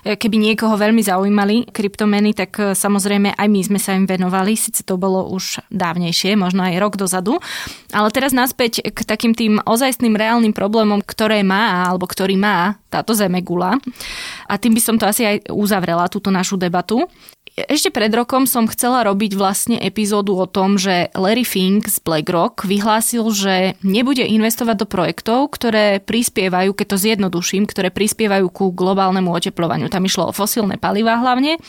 keby niekoho veľmi zaujímali kryptomeny, tak e, samozrejme aj my sme sa im venovali, síce to bolo už dávnejšie, možno aj rok dozadu. Ale teraz naspäť k takým tým ozajstným reálnym problémom, ktoré má alebo ktorý má táto zemegula. A tým by som to asi aj uzavrela, túto našu debatu. Ešte pred rokom som chcela robiť vlastne epizódu o tom, že Larry Fink z BlackRock vyhlásil, že nebude investovať do projektov, ktoré prispievajú, keď to zjednoduším, ktoré prispievajú ku globálnemu oteplovaniu. Tam išlo o fosílne palivá hlavne.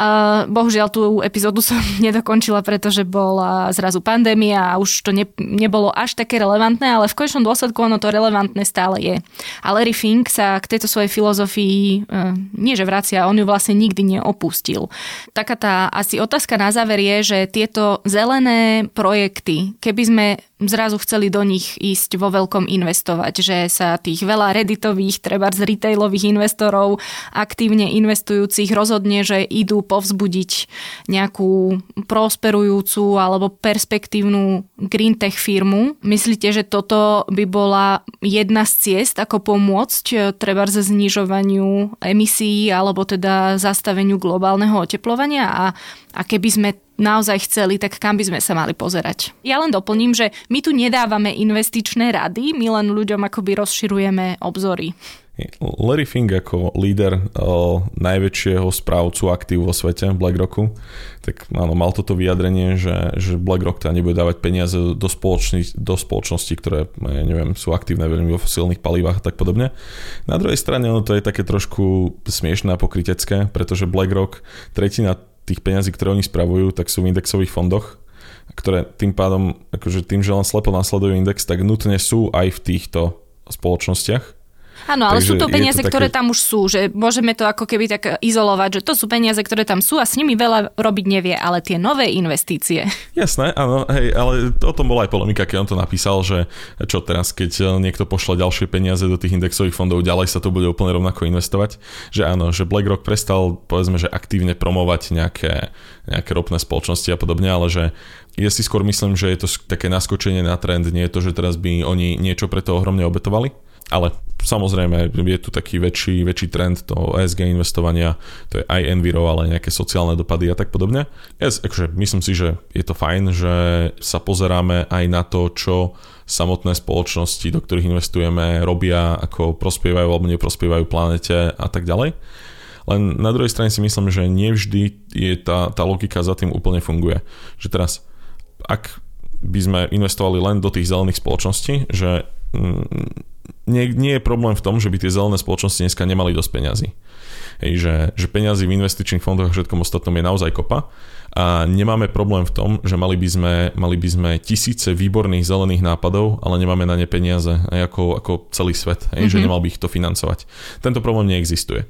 A bohužiaľ tú epizódu som nedokončila, pretože bola zrazu pandémia a už to ne, nebolo až také relevantné, ale v konečnom dôsledku ono to relevantné stále je. A Larry Fink sa k tejto svojej filozofii e, nie že vracia, on ju vlastne nikdy neopustil taká tá asi otázka na záver je, že tieto zelené projekty, keby sme zrazu chceli do nich ísť vo veľkom investovať, že sa tých veľa redditových, treba z retailových investorov, aktívne investujúcich rozhodne, že idú povzbudiť nejakú prosperujúcu alebo perspektívnu green tech firmu. Myslíte, že toto by bola jedna z ciest, ako pomôcť treba znižovaniu emisí alebo teda zastaveniu globálneho oteplovania a, a keby sme naozaj chceli, tak kam by sme sa mali pozerať. Ja len doplním, že my tu nedávame investičné rady, my len ľuďom akoby rozširujeme obzory. Larry Fink ako líder o, najväčšieho správcu aktív vo svete, BlackRocku, tak áno, mal toto vyjadrenie, že, že BlackRock teda nebude dávať peniaze do, spoločnosti, do spoločnosti, ktoré, ja neviem, sú aktívne veľmi vo fosílnych palivách a tak podobne. Na druhej strane ono to je také trošku smiešné a pokrytecké, pretože BlackRock, tretina tých peňazí, ktoré oni spravujú, tak sú v indexových fondoch, ktoré tým pádom, akože tým, že len slepo nasledujú index, tak nutne sú aj v týchto spoločnostiach Áno, ale Takže sú to peniaze, to také... ktoré tam už sú, že môžeme to ako keby tak izolovať, že to sú peniaze, ktoré tam sú a s nimi veľa robiť nevie, ale tie nové investície. Jasné, áno, hej, ale o tom bola aj polemika, keď on to napísal, že čo teraz, keď niekto pošle ďalšie peniaze do tých indexových fondov, ďalej sa to bude úplne rovnako investovať, že áno, že BlackRock prestal, povedzme, že aktívne promovať nejaké, nejaké ropné spoločnosti a podobne, ale že ja si skôr myslím, že je to také naskočenie na trend, nie je to, že teraz by oni niečo pre to ohromne obetovali, ale samozrejme je tu taký väčší, väčší trend toho ESG investovania, to je aj Enviro, ale nejaké sociálne dopady a tak podobne. Yes, akože myslím si, že je to fajn, že sa pozeráme aj na to, čo samotné spoločnosti, do ktorých investujeme, robia, ako prospievajú alebo neprospievajú planete a tak ďalej. Len na druhej strane si myslím, že nevždy je tá, tá logika za tým úplne funguje. Že teraz, ak by sme investovali len do tých zelených spoločností, že mm, nie, nie je problém v tom, že by tie zelené spoločnosti dneska nemali dosť peňazí. Hej, že, že peniazy v investičných fondoch a všetkom ostatnom je naozaj kopa a nemáme problém v tom, že mali by sme, mali by sme tisíce výborných zelených nápadov, ale nemáme na ne peniaze ako, ako celý svet, hej, mm-hmm. že mhm. nemal by ich to financovať. Tento problém neexistuje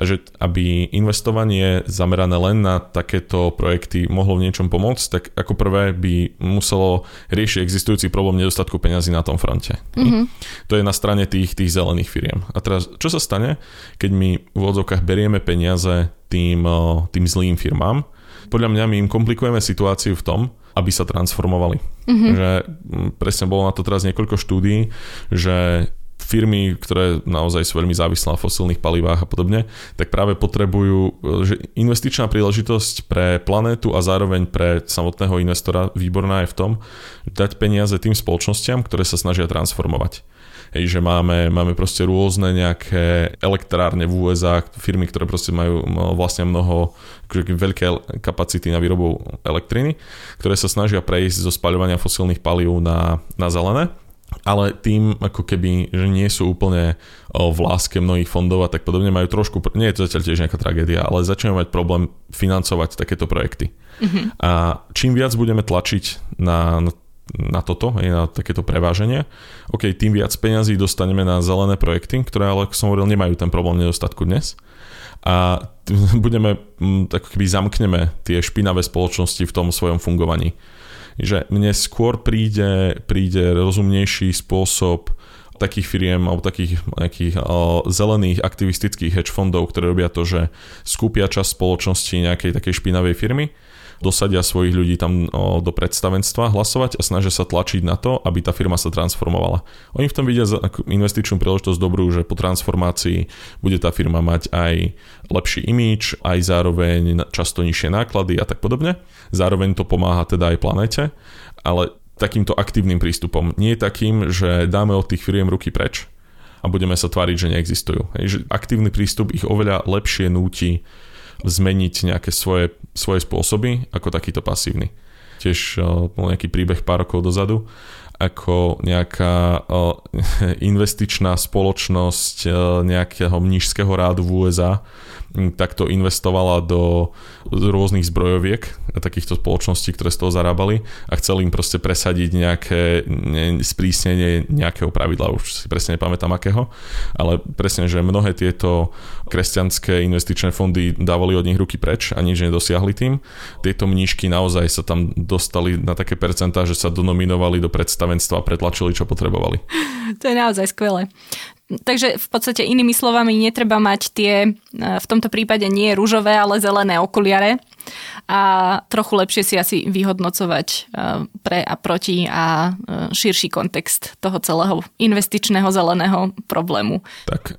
že aby investovanie zamerané len na takéto projekty mohlo v niečom pomôcť, tak ako prvé by muselo riešiť existujúci problém nedostatku peňazí na tom fronte. Mm-hmm. To je na strane tých, tých zelených firiem. A teraz, čo sa stane, keď my v odzokách berieme peniaze tým, tým zlým firmám? Podľa mňa my im komplikujeme situáciu v tom, aby sa transformovali. Mm-hmm. Že presne bolo na to teraz niekoľko štúdí, že firmy, ktoré naozaj sú veľmi závislé na fosilných palivách a podobne, tak práve potrebujú, že investičná príležitosť pre planétu a zároveň pre samotného investora výborná je v tom, dať peniaze tým spoločnostiam, ktoré sa snažia transformovať. Hej, že máme, máme proste rôzne nejaké elektrárne v USA, firmy, ktoré proste majú vlastne mnoho akože veľké kapacity na výrobu elektriny, ktoré sa snažia prejsť zo spaľovania fosílnych palív na, na zelené ale tým ako keby, že nie sú úplne v láske mnohých fondov a tak podobne, majú trošku, nie je to zatiaľ tiež nejaká tragédia, ale začneme mať problém financovať takéto projekty. Mm-hmm. A čím viac budeme tlačiť na, na na toto, aj na takéto preváženie. OK, tým viac peňazí dostaneme na zelené projekty, ktoré ale, ako som hovoril, nemajú ten problém nedostatku dnes. A budeme, tak keby zamkneme tie špinavé spoločnosti v tom svojom fungovaní že mne skôr príde, príde rozumnejší spôsob takých firiem alebo takých nejakých uh, zelených aktivistických hedge fondov, ktoré robia to, že skúpia časť spoločnosti nejakej takej špinavej firmy dosadia svojich ľudí tam do predstavenstva hlasovať a snažia sa tlačiť na to, aby tá firma sa transformovala. Oni v tom vidia investičnú príležitosť dobrú, že po transformácii bude tá firma mať aj lepší imíč, aj zároveň často nižšie náklady a tak podobne. Zároveň to pomáha teda aj planete, ale takýmto aktívnym prístupom. Nie takým, že dáme od tých firiem ruky preč a budeme sa tváriť, že neexistujú. Hej, že aktívny prístup ich oveľa lepšie núti zmeniť nejaké svoje, svoje spôsoby ako takýto pasívny. Tiež uh, bol nejaký príbeh pár rokov dozadu, ako nejaká uh, investičná spoločnosť uh, nejakého mnížského rádu v USA takto investovala do rôznych zbrojoviek takýchto spoločností, ktoré z toho zarábali a chceli im proste presadiť nejaké ne, sprísnenie nejakého pravidla, už si presne nepamätám akého, ale presne, že mnohé tieto kresťanské investičné fondy dávali od nich ruky preč a nič nedosiahli tým. Tieto mnížky naozaj sa tam dostali na také percentá, že sa donominovali do predstavenstva a pretlačili, čo potrebovali. To je naozaj skvelé. Takže v podstate inými slovami netreba mať tie, e, v tomto prípade nie rúžové, ale zelené okuliare a trochu lepšie si asi vyhodnocovať e, pre a proti a e, širší kontext toho celého investičného zeleného problému. Tak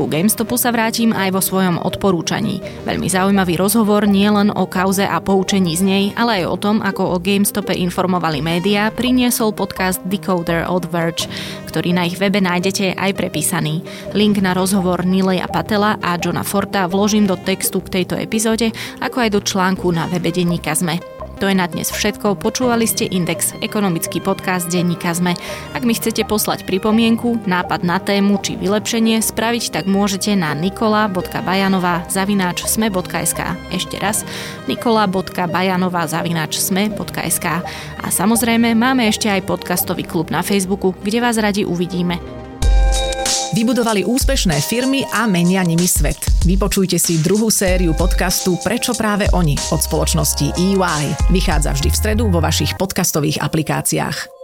Ku GameStopu sa vrátim aj vo svojom odporúčaní. Veľmi zaujímavý rozhovor nie len o kauze a poučení z nej, ale aj o tom, ako o GameStope informovali médiá, priniesol podcast Decoder od Verge, ktorý na ich webe nájdete aj prepísaný. Link na rozhovor Nileja Patela a Johna Forta vložím do textu k tejto epizóde, ako aj do článku na webe denníka ZME. To je na dnes všetko. Počúvali ste Index, ekonomický podcast denníka ZME. Ak mi chcete poslať pripomienku, nápad na tému či vylepšenie, spraviť tak môžete na nikola.bajanová zavináč sme.sk. Ešte raz nikola.bajanová zavináč sme.sk. A samozrejme máme ešte aj podcastový klub na Facebooku, kde vás radi uvidíme. Vybudovali úspešné firmy a menia nimi svet. Vypočujte si druhú sériu podcastu Prečo práve oni od spoločnosti EY. Vychádza vždy v stredu vo vašich podcastových aplikáciách.